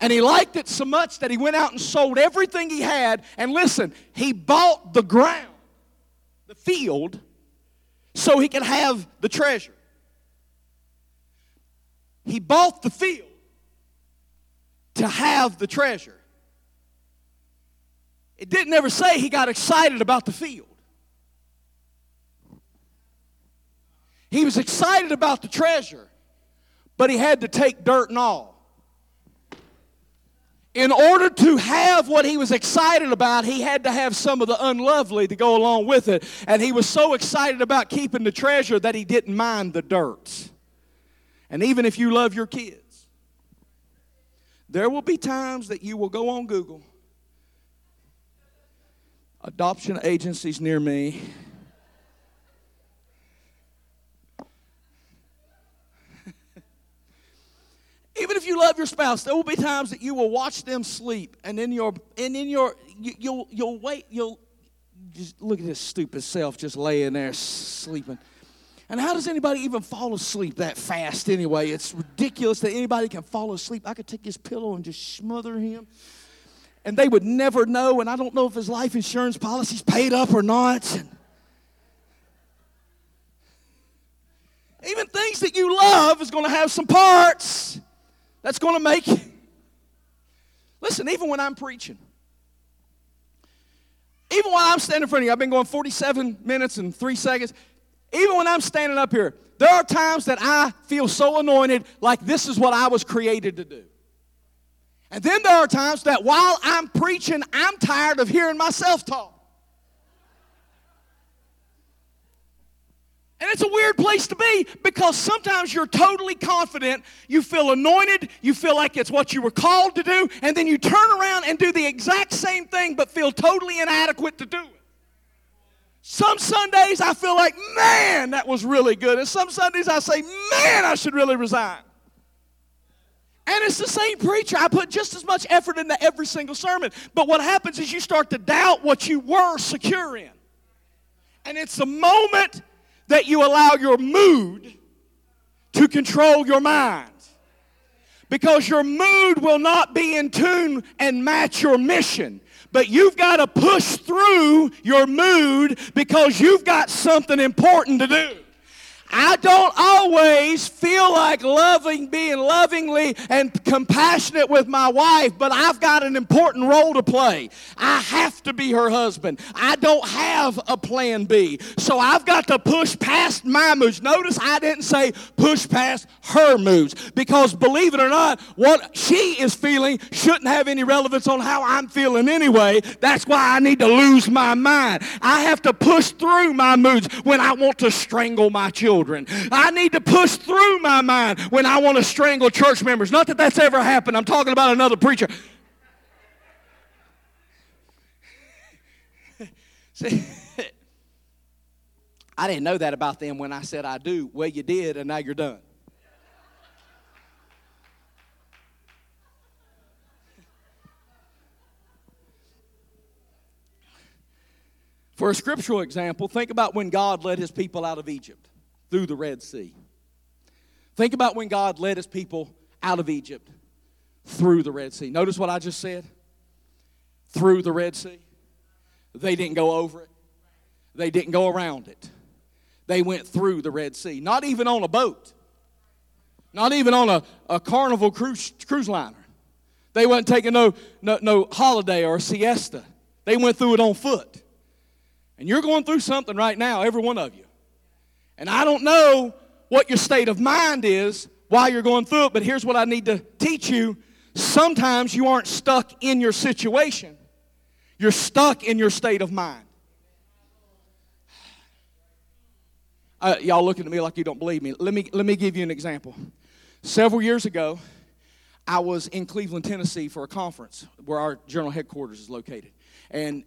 and he liked it so much that he went out and sold everything he had. And listen, he bought the ground, the field, so he could have the treasure. He bought the field to have the treasure. It didn't ever say he got excited about the field. He was excited about the treasure, but he had to take dirt and all. In order to have what he was excited about, he had to have some of the unlovely to go along with it. And he was so excited about keeping the treasure that he didn't mind the dirt. And even if you love your kids, there will be times that you will go on Google, adoption agencies near me. <laughs> Even if you love your spouse, there will be times that you will watch them sleep, and in your and in your you, you'll you'll wait you'll just look at this stupid self just laying there sleeping. And how does anybody even fall asleep that fast anyway? It's ridiculous that anybody can fall asleep. I could take his pillow and just smother him. And they would never know, and I don't know if his life insurance policy's paid up or not. Even things that you love is going to have some parts that's going to make you. Listen, even when I'm preaching, even while I'm standing in front of you, I've been going 47 minutes and three seconds. Even when I'm standing up here, there are times that I feel so anointed, like this is what I was created to do. And then there are times that while I'm preaching, I'm tired of hearing myself talk. And it's a weird place to be because sometimes you're totally confident, you feel anointed, you feel like it's what you were called to do, and then you turn around and do the exact same thing but feel totally inadequate to do it. Some Sundays I feel like, man, that was really good. And some Sundays I say, man, I should really resign. And it's the same preacher. I put just as much effort into every single sermon. But what happens is you start to doubt what you were secure in. And it's the moment that you allow your mood to control your mind. Because your mood will not be in tune and match your mission. But you've got to push through your mood because you've got something important to do. I don't always feel like loving, being lovingly and compassionate with my wife, but I've got an important role to play. I have to be her husband. I don't have a plan B. So I've got to push past my moods. Notice I didn't say push past her moods because believe it or not, what she is feeling shouldn't have any relevance on how I'm feeling anyway. That's why I need to lose my mind. I have to push through my moods when I want to strangle my children children. I need to push through my mind when I want to strangle church members. Not that that's ever happened. I'm talking about another preacher. <laughs> See, <laughs> I didn't know that about them when I said I do. Well, you did, and now you're done. For a scriptural example, think about when God led his people out of Egypt through the Red Sea. Think about when God led his people out of Egypt through the Red Sea. Notice what I just said? Through the Red Sea. They didn't go over it, they didn't go around it. They went through the Red Sea, not even on a boat, not even on a, a carnival cruise, cruise liner. They weren't taking no, no, no holiday or siesta. They went through it on foot. And you're going through something right now, every one of you. And I don't know what your state of mind is while you're going through it, but here's what I need to teach you. Sometimes you aren't stuck in your situation, you're stuck in your state of mind. Uh, y'all looking at me like you don't believe me. Let me, let me give you an example. Several years ago, I was in Cleveland, Tennessee for a conference where our general headquarters is located. And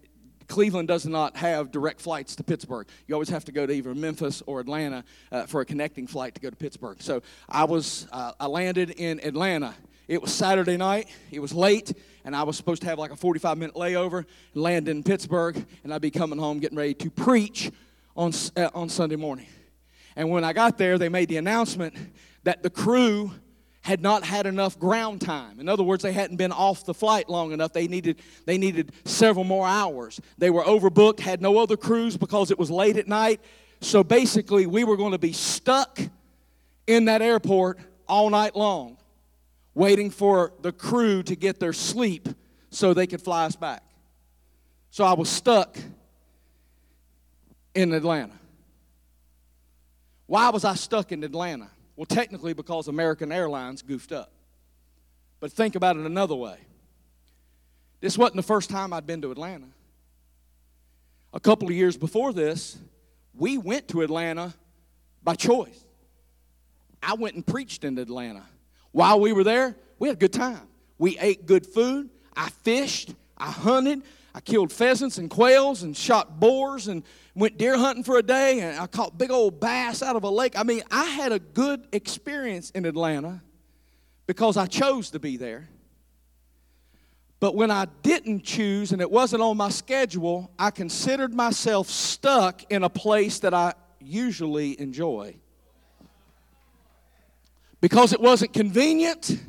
Cleveland does not have direct flights to Pittsburgh. You always have to go to either Memphis or Atlanta uh, for a connecting flight to go to Pittsburgh. So I was, uh, I landed in Atlanta It was Saturday night, it was late, and I was supposed to have like a 45 minute layover land in Pittsburgh, and I'd be coming home getting ready to preach on, uh, on Sunday morning. And when I got there, they made the announcement that the crew had not had enough ground time. In other words, they hadn't been off the flight long enough. They needed, they needed several more hours. They were overbooked, had no other crews because it was late at night. So basically, we were going to be stuck in that airport all night long, waiting for the crew to get their sleep so they could fly us back. So I was stuck in Atlanta. Why was I stuck in Atlanta? Well, technically, because American Airlines goofed up. But think about it another way. This wasn't the first time I'd been to Atlanta. A couple of years before this, we went to Atlanta by choice. I went and preached in Atlanta. While we were there, we had a good time. We ate good food. I fished. I hunted. I killed pheasants and quails and shot boars and went deer hunting for a day and I caught big old bass out of a lake. I mean, I had a good experience in Atlanta because I chose to be there. But when I didn't choose and it wasn't on my schedule, I considered myself stuck in a place that I usually enjoy. Because it wasn't convenient,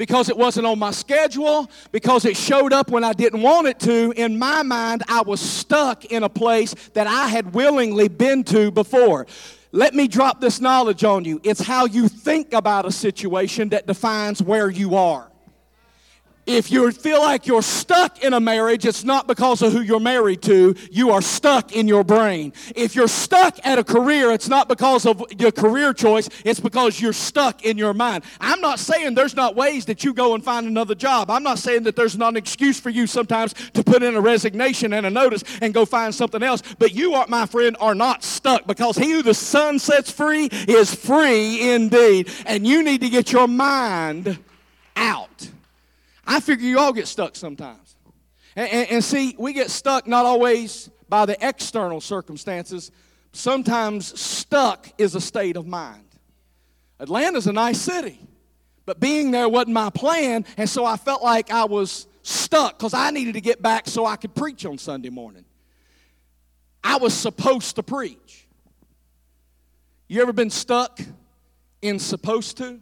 because it wasn't on my schedule, because it showed up when I didn't want it to, in my mind, I was stuck in a place that I had willingly been to before. Let me drop this knowledge on you. It's how you think about a situation that defines where you are. If you feel like you're stuck in a marriage, it's not because of who you're married to. You are stuck in your brain. If you're stuck at a career, it's not because of your career choice. It's because you're stuck in your mind. I'm not saying there's not ways that you go and find another job. I'm not saying that there's not an excuse for you sometimes to put in a resignation and a notice and go find something else. But you, are, my friend, are not stuck because he who the Son sets free is free indeed. And you need to get your mind out. I figure you all get stuck sometimes. And, and, and, see, we get stuck not always by the external circumstances, sometimes stuck is a state of mind. Atlanta's a nice city, but being there wasn't my plan, and so I felt like I was stuck because I needed to get back so I could preach on Sunday morning. I was supposed to preach. You ever been stuck in supposed to?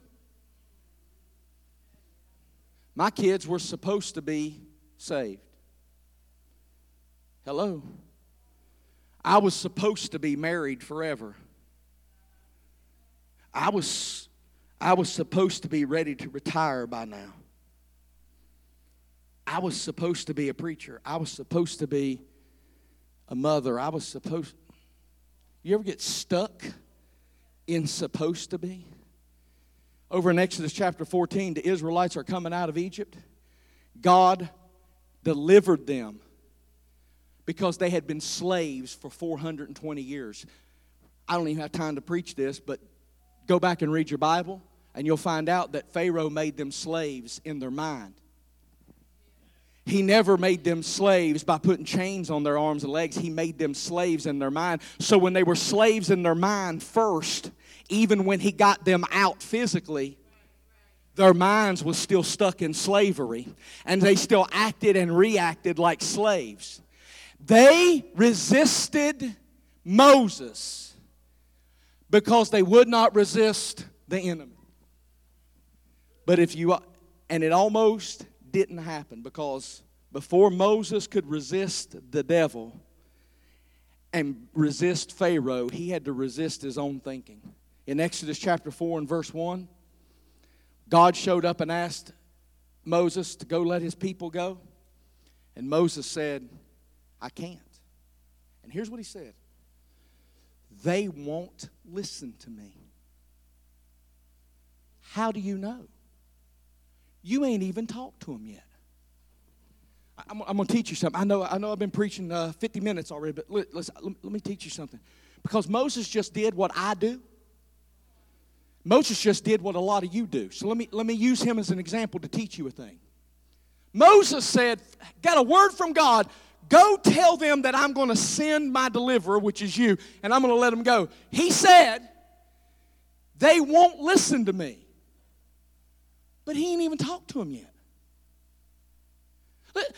My kids were supposed to be saved. Hello? I was supposed to be married forever. I was, I was supposed to be ready to retire by now. I was supposed to be a preacher. I was supposed to be a mother. I was supposed. You ever get stuck in supposed to be? Over in Exodus chapter 14, the Israelites are coming out of Egypt. God delivered them because they had been slaves for 420 years. I don't even have time to preach this, but go back and read your Bible, and you'll find out that Pharaoh made them slaves in their mind. He never made them slaves by putting chains on their arms and legs. He made them slaves in their mind. So when they were slaves in their mind first, even when he got them out physically, their minds was still stuck in slavery and they still acted and reacted like slaves. They resisted Moses because they would not resist the enemy. But if you, and it almost didn't happen because before Moses could resist the devil and resist Pharaoh, he had to resist his own thinking in Exodus chapter 4 and verse 1, God showed up and asked Moses to go let his people go. And Moses said, I can't. And here's what he said They won't listen to me. How do you know? You ain't even talked to them yet. I'm, I'm going to teach you something. I know, I know I've been preaching uh, 50 minutes already, but listen, let me teach you something. Because Moses just did what I do. Moses just did what a lot of you do. So let me, let me use him as an example to teach you a thing. Moses said, Got a word from God. Go tell them that I'm going to send my deliverer, which is you, and I'm going to let them go. He said, They won't listen to me But he ain't even talked to him yet.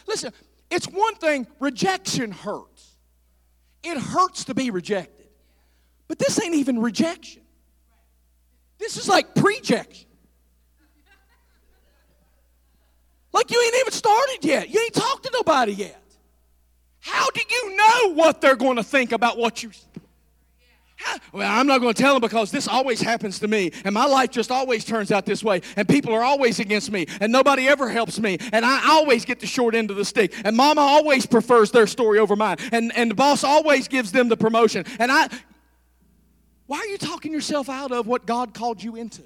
Listen, it's one thing, rejection hurts. It hurts to be rejected. But this ain't even rejection. This is like prejection. Like you ain't even started yet. You ain't talked to nobody yet. How do you know what they're going to think about what you well, I'm not going to tell them because this always happens to me, and my life just always turns out this way, and people are always against me, and nobody ever helps me, and I always get the short end of the stick, and mama always prefers their story over mine, and, and the boss always gives them the promotion. And I, why are you talking yourself out of what God called you into?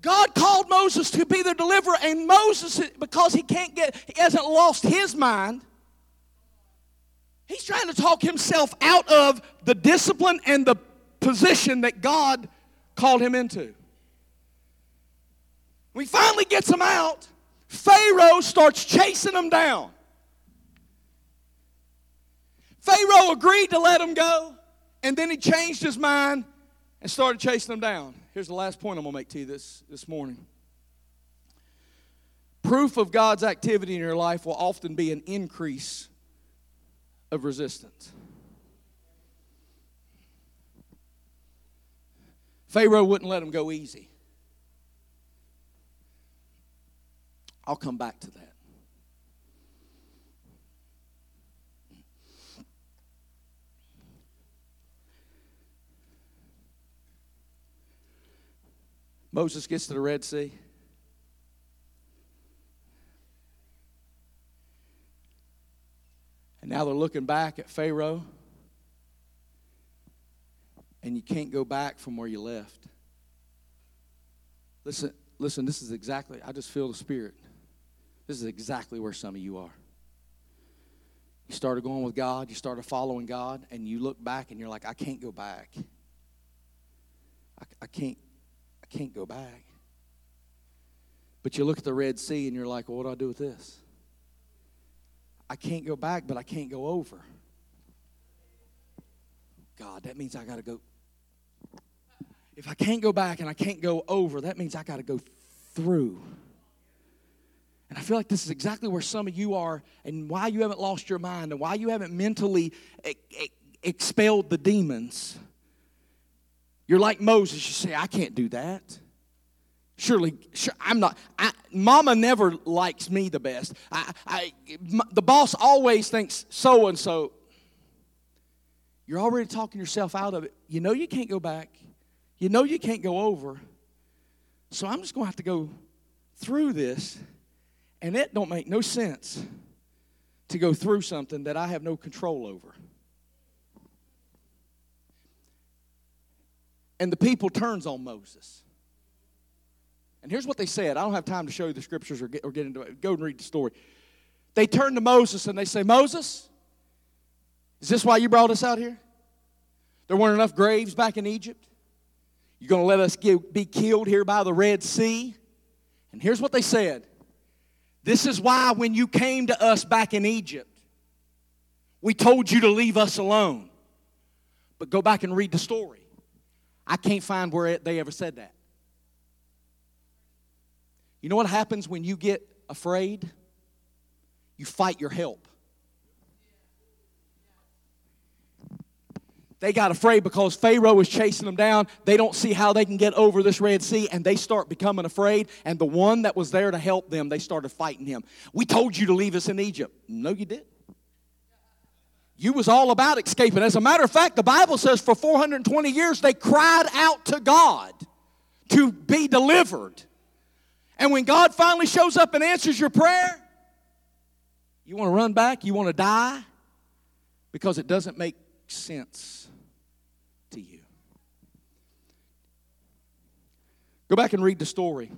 God called Moses to be the deliverer, and Moses, because he can't get, he hasn't lost his mind He's trying to talk himself out of the discipline and the position that God called him into. When he finally gets him out, Pharaoh starts chasing him down. Pharaoh agreed to let him go, and then he changed his mind and started chasing them down. Here's the last point I'm going to make to you this, this morning. Proof of God's activity in your life will often be an increase of resistance. Pharaoh wouldn't let him go easy. I'll come back to that. Moses gets to the Red Sea. And now they're looking back at Pharaoh, and you can't go back from where you left. Listen, listen, this is exactly, I just feel the Spirit. This is exactly where some of you are. You started going with God, you started following God, and you look back and you're like, I can't go back. I, I can't, can't go back. But you look at the Red Sea and you're like, well, what do I do with this? I can't go back, but I can't go over. God, that means I got to go. If I can't go back and I can't go over, that means I got to go through. And I feel like this is exactly where some of you are and why you haven't lost your mind and why you haven't mentally expelled the demons. You're like Moses. You say, I can't do that. Surely, sure, I'm not. I, mama never likes me the best. I, I, the boss always thinks so and so. You're already talking yourself out of it. You know you can't go back. You know you can't go over. So I'm just going to have to go through this, and it don't make no sense to go through something that I have no control over. And the people turns on Moses. And here's what they said. I don't have time to show you the scriptures or get, or get into it. Go and read the story. They turn to Moses and they say, Moses, is this why you brought us out here? There weren't enough graves back in Egypt? You're going to let us get, be killed here by the Red Sea? And here's what they said This is why when you came to us back in Egypt, we told you to leave us alone. But go back and read the story. I can't find where they ever said that. You know what happens when you get afraid? You fight your help. They got afraid because Pharaoh was chasing them down. They don't see how they can get over this Red Sea, and they start becoming afraid. And the one that was there to help them, they started fighting him. We told you to leave us in Egypt. No, you didn't. You was all about escaping. As a matter of fact, the Bible says for 420 years they cried out to God to be delivered. And when God finally shows up and answers your prayer, you want to run back, you want to die because it doesn't make sense to you. Go back and read the story,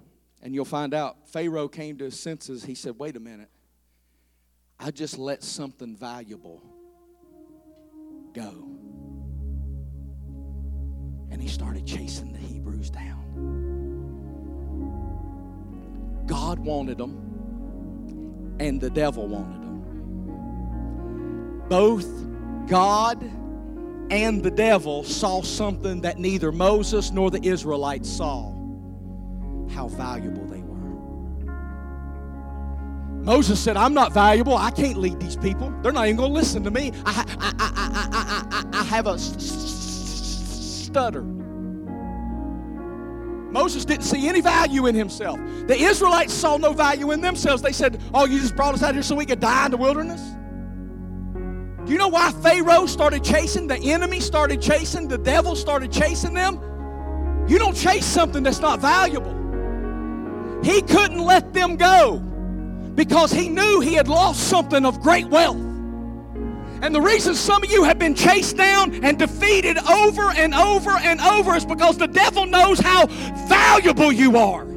and you'll find out Pharaoh came to his senses. He said, Wait a minute, I just let something valuable go. And he started chasing the Hebrews down. God wanted them and the devil wanted them. Both God and the devil saw something that neither Moses nor the Israelites saw how valuable. Moses said, I'm not valuable. I can't lead these people. They're not even going to listen to me. I, I, I, I, I, I, have a stutter. Moses didn't see any value in himself. The Israelites saw no value in themselves. They said, Oh, you just brought us out here so we could die in the wilderness? Do you know why Pharaoh started chasing? The enemy started chasing. The devil started chasing them. You don't chase something that's not valuable. He couldn't let them go because he knew he had lost something of great wealth. And the reason some of you have been chased down and defeated over and over and over is because the devil knows how valuable you are.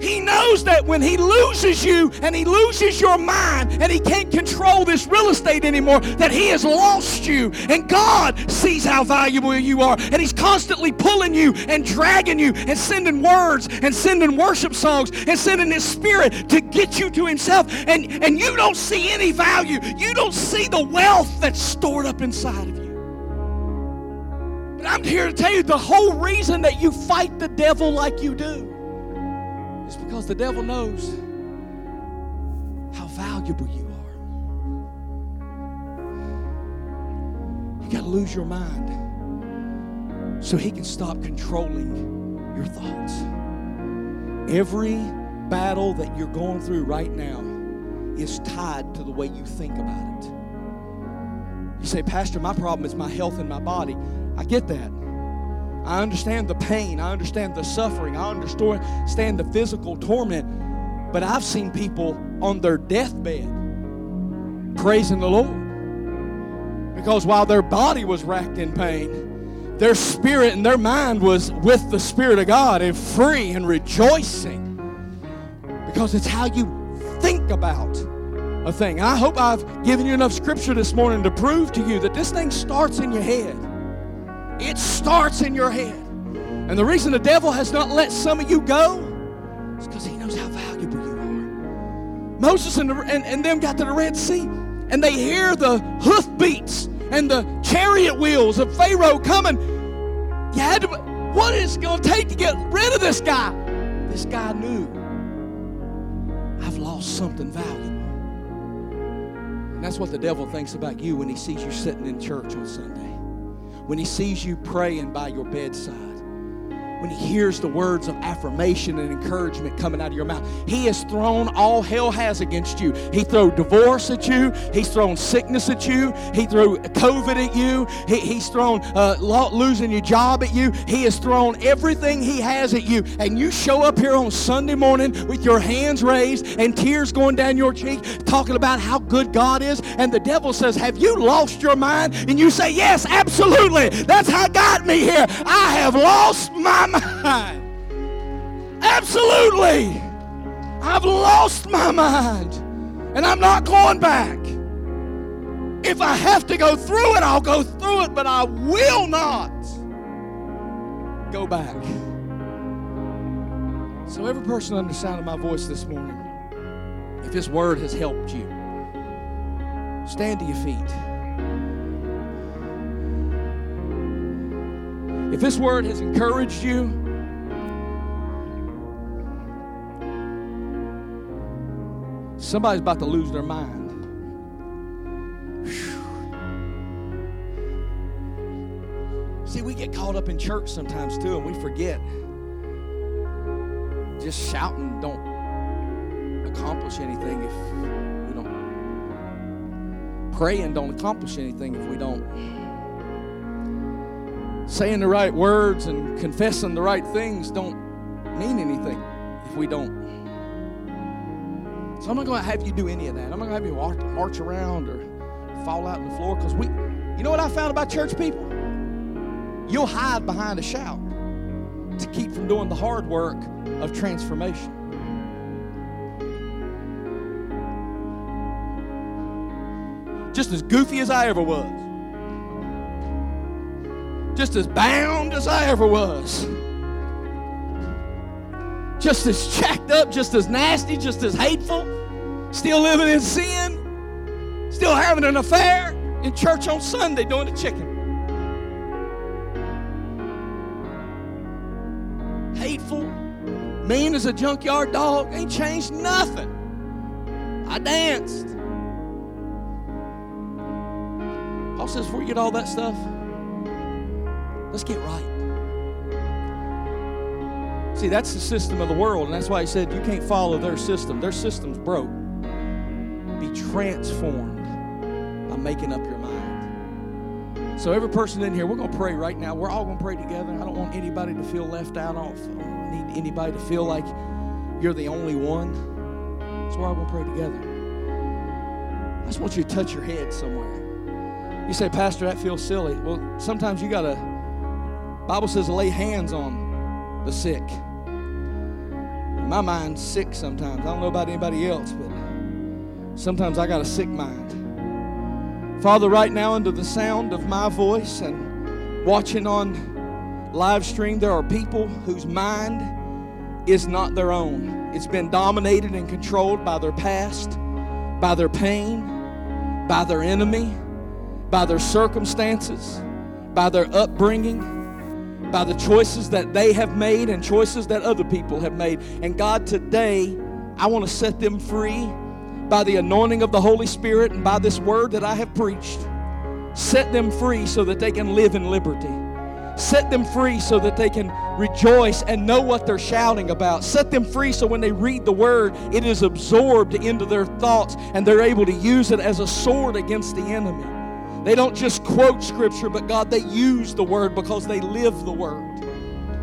He knows that when he loses you and he loses your mind and he can't control this real estate anymore, that he has lost you. And God sees how valuable you are. And he's constantly pulling you and dragging you and sending words and sending worship songs and sending his spirit to get you to himself. And, and you don't see any value. You don't see the wealth that's stored up inside of you. But I'm here to tell you the whole reason that you fight the devil like you do it's because the devil knows how valuable you are. You got to lose your mind so he can stop controlling your thoughts. Every battle that you're going through right now is tied to the way you think about it. You say, Pastor, my problem is my health and my body. I get that. I understand the pain. I understand the suffering. I understand the physical torment. But I've seen people on their deathbed praising the Lord. Because while their body was racked in pain, their spirit and their mind was with the Spirit of God and free and rejoicing. Because it's how you think about a thing. I hope I've given you enough scripture this morning to prove to you that this thing starts in your head. It starts in your head. And the reason the devil has not let some of you go is because he knows how valuable you are. Moses and, the, and, and them got to the Red Sea, and they hear the hoof beats and the chariot wheels of Pharaoh coming. You had to, what is it going to take to get rid of this guy? This guy knew I've lost something valuable. And that's what the devil thinks about you when he sees you sitting in church on Sunday when he sees you praying by your bedside when he hears the words of affirmation and encouragement coming out of your mouth. He has thrown all hell has against you. He threw divorce at you. He's thrown sickness at you. He threw COVID at you. He, he's thrown uh, losing your job at you. He has thrown everything he has at you. And you show up here on Sunday morning with your hands raised and tears going down your cheek, talking about how good God is. And the devil says, Have you lost your mind? And you say, Yes, absolutely. That's how got me here. I have lost my mind. Absolutely. I've lost my mind. And I'm not going back. If I have to go through it, I'll go through it, but I will not go back. So, every person under the sound of my voice this morning, if this word has helped you, stand to your feet. If this word has encouraged you, Somebody's about to lose their mind. See, we get caught up in church sometimes too, and we forget. Just shouting don't accomplish anything if we don't. Praying don't accomplish anything if we don't. Saying the right words and confessing the right things don't mean anything if we don't so I'm not going to have you do any of that. I'm not going to have you march around or fall out on the floor because we, you know what I found about church people? You'll hide behind a shout to keep from doing the hard work of transformation. Just as goofy as I ever was, just as bound as I ever was just as jacked up, just as nasty, just as hateful, still living in sin, still having an affair in church on Sunday doing the chicken. Hateful, mean as a junkyard dog, ain't changed nothing. I danced. Paul says, before you get all that stuff, let's get right. See, that's the system of the world, and that's why he said you can't follow their system. Their system's broke. Be transformed by making up your mind. So, every person in here, we're going to pray right now. We're all going to pray together. I don't want anybody to feel left out. I don't need anybody to feel like you're the only one. So, we're all going to pray together. I just want you to touch your head somewhere. You say, Pastor, that feels silly. Well, sometimes you got to, Bible says, lay hands on the sick. My mind's sick sometimes. I don't know about anybody else, but sometimes I got a sick mind. Father, right now, under the sound of my voice and watching on live stream, there are people whose mind is not their own. It's been dominated and controlled by their past, by their pain, by their enemy by their circumstances, by their upbringing, by the choices that they have made and choices that other people have made. And God, today, I want to set them free by the anointing of the Holy Spirit and by this word that I have preached. Set them free so that they can live in liberty. Set them free so that they can rejoice and know what they're shouting about. Set them free so when they read the word, it is absorbed into their thoughts and they're able to use it as a sword against the enemy. They don't just quote scripture, but God, they use the word because they live the word.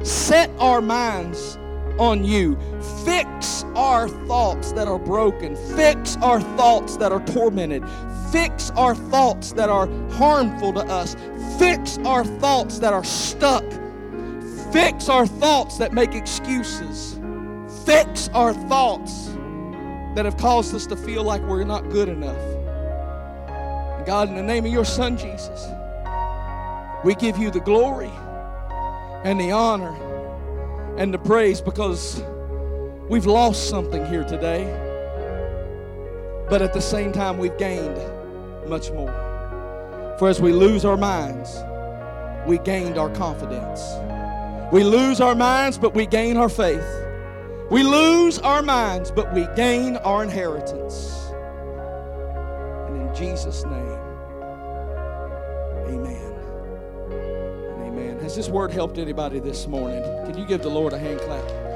Set our minds on you. Fix our thoughts that are broken. Fix our thoughts that are tormented. Fix our thoughts that are harmful to us. Fix our thoughts that are stuck. Fix our thoughts that make excuses. Fix our thoughts that have caused us to feel like we're not good enough. God, in the name of your Son, Jesus, we give you the glory and the honor and the praise because we've lost something here today, but at the same time, we've gained much more. For as we lose our minds, we gained our confidence. We lose our minds, but we gain our faith. We lose our minds, but we gain our inheritance. And in Jesus' name, Amen. Amen. Has this word helped anybody this morning? Can you give the Lord a hand clap?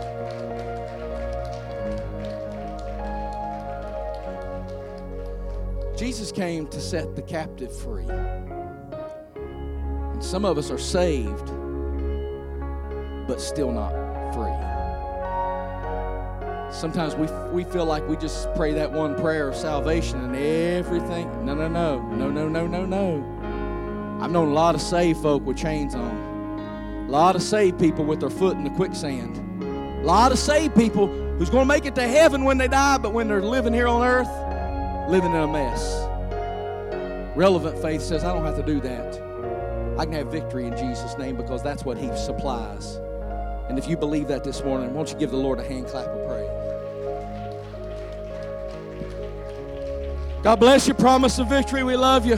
Jesus came to set the captive free. And some of us are saved, but still not free. Sometimes we, we feel like we just pray that one prayer of salvation and everything. No, no, no. No, no, no, no, no. I've known a lot of saved folk with chains on. A lot of saved people with their foot in the quicksand. A lot of saved people who's going to make it to heaven when they die, but when they're living here on earth, living in a mess. Relevant faith says, I don't have to do that. I can have victory in Jesus' name because that's what He supplies. And if you believe that this morning, won't you give the Lord a hand clap of praise? God bless you. Promise of victory. We love you.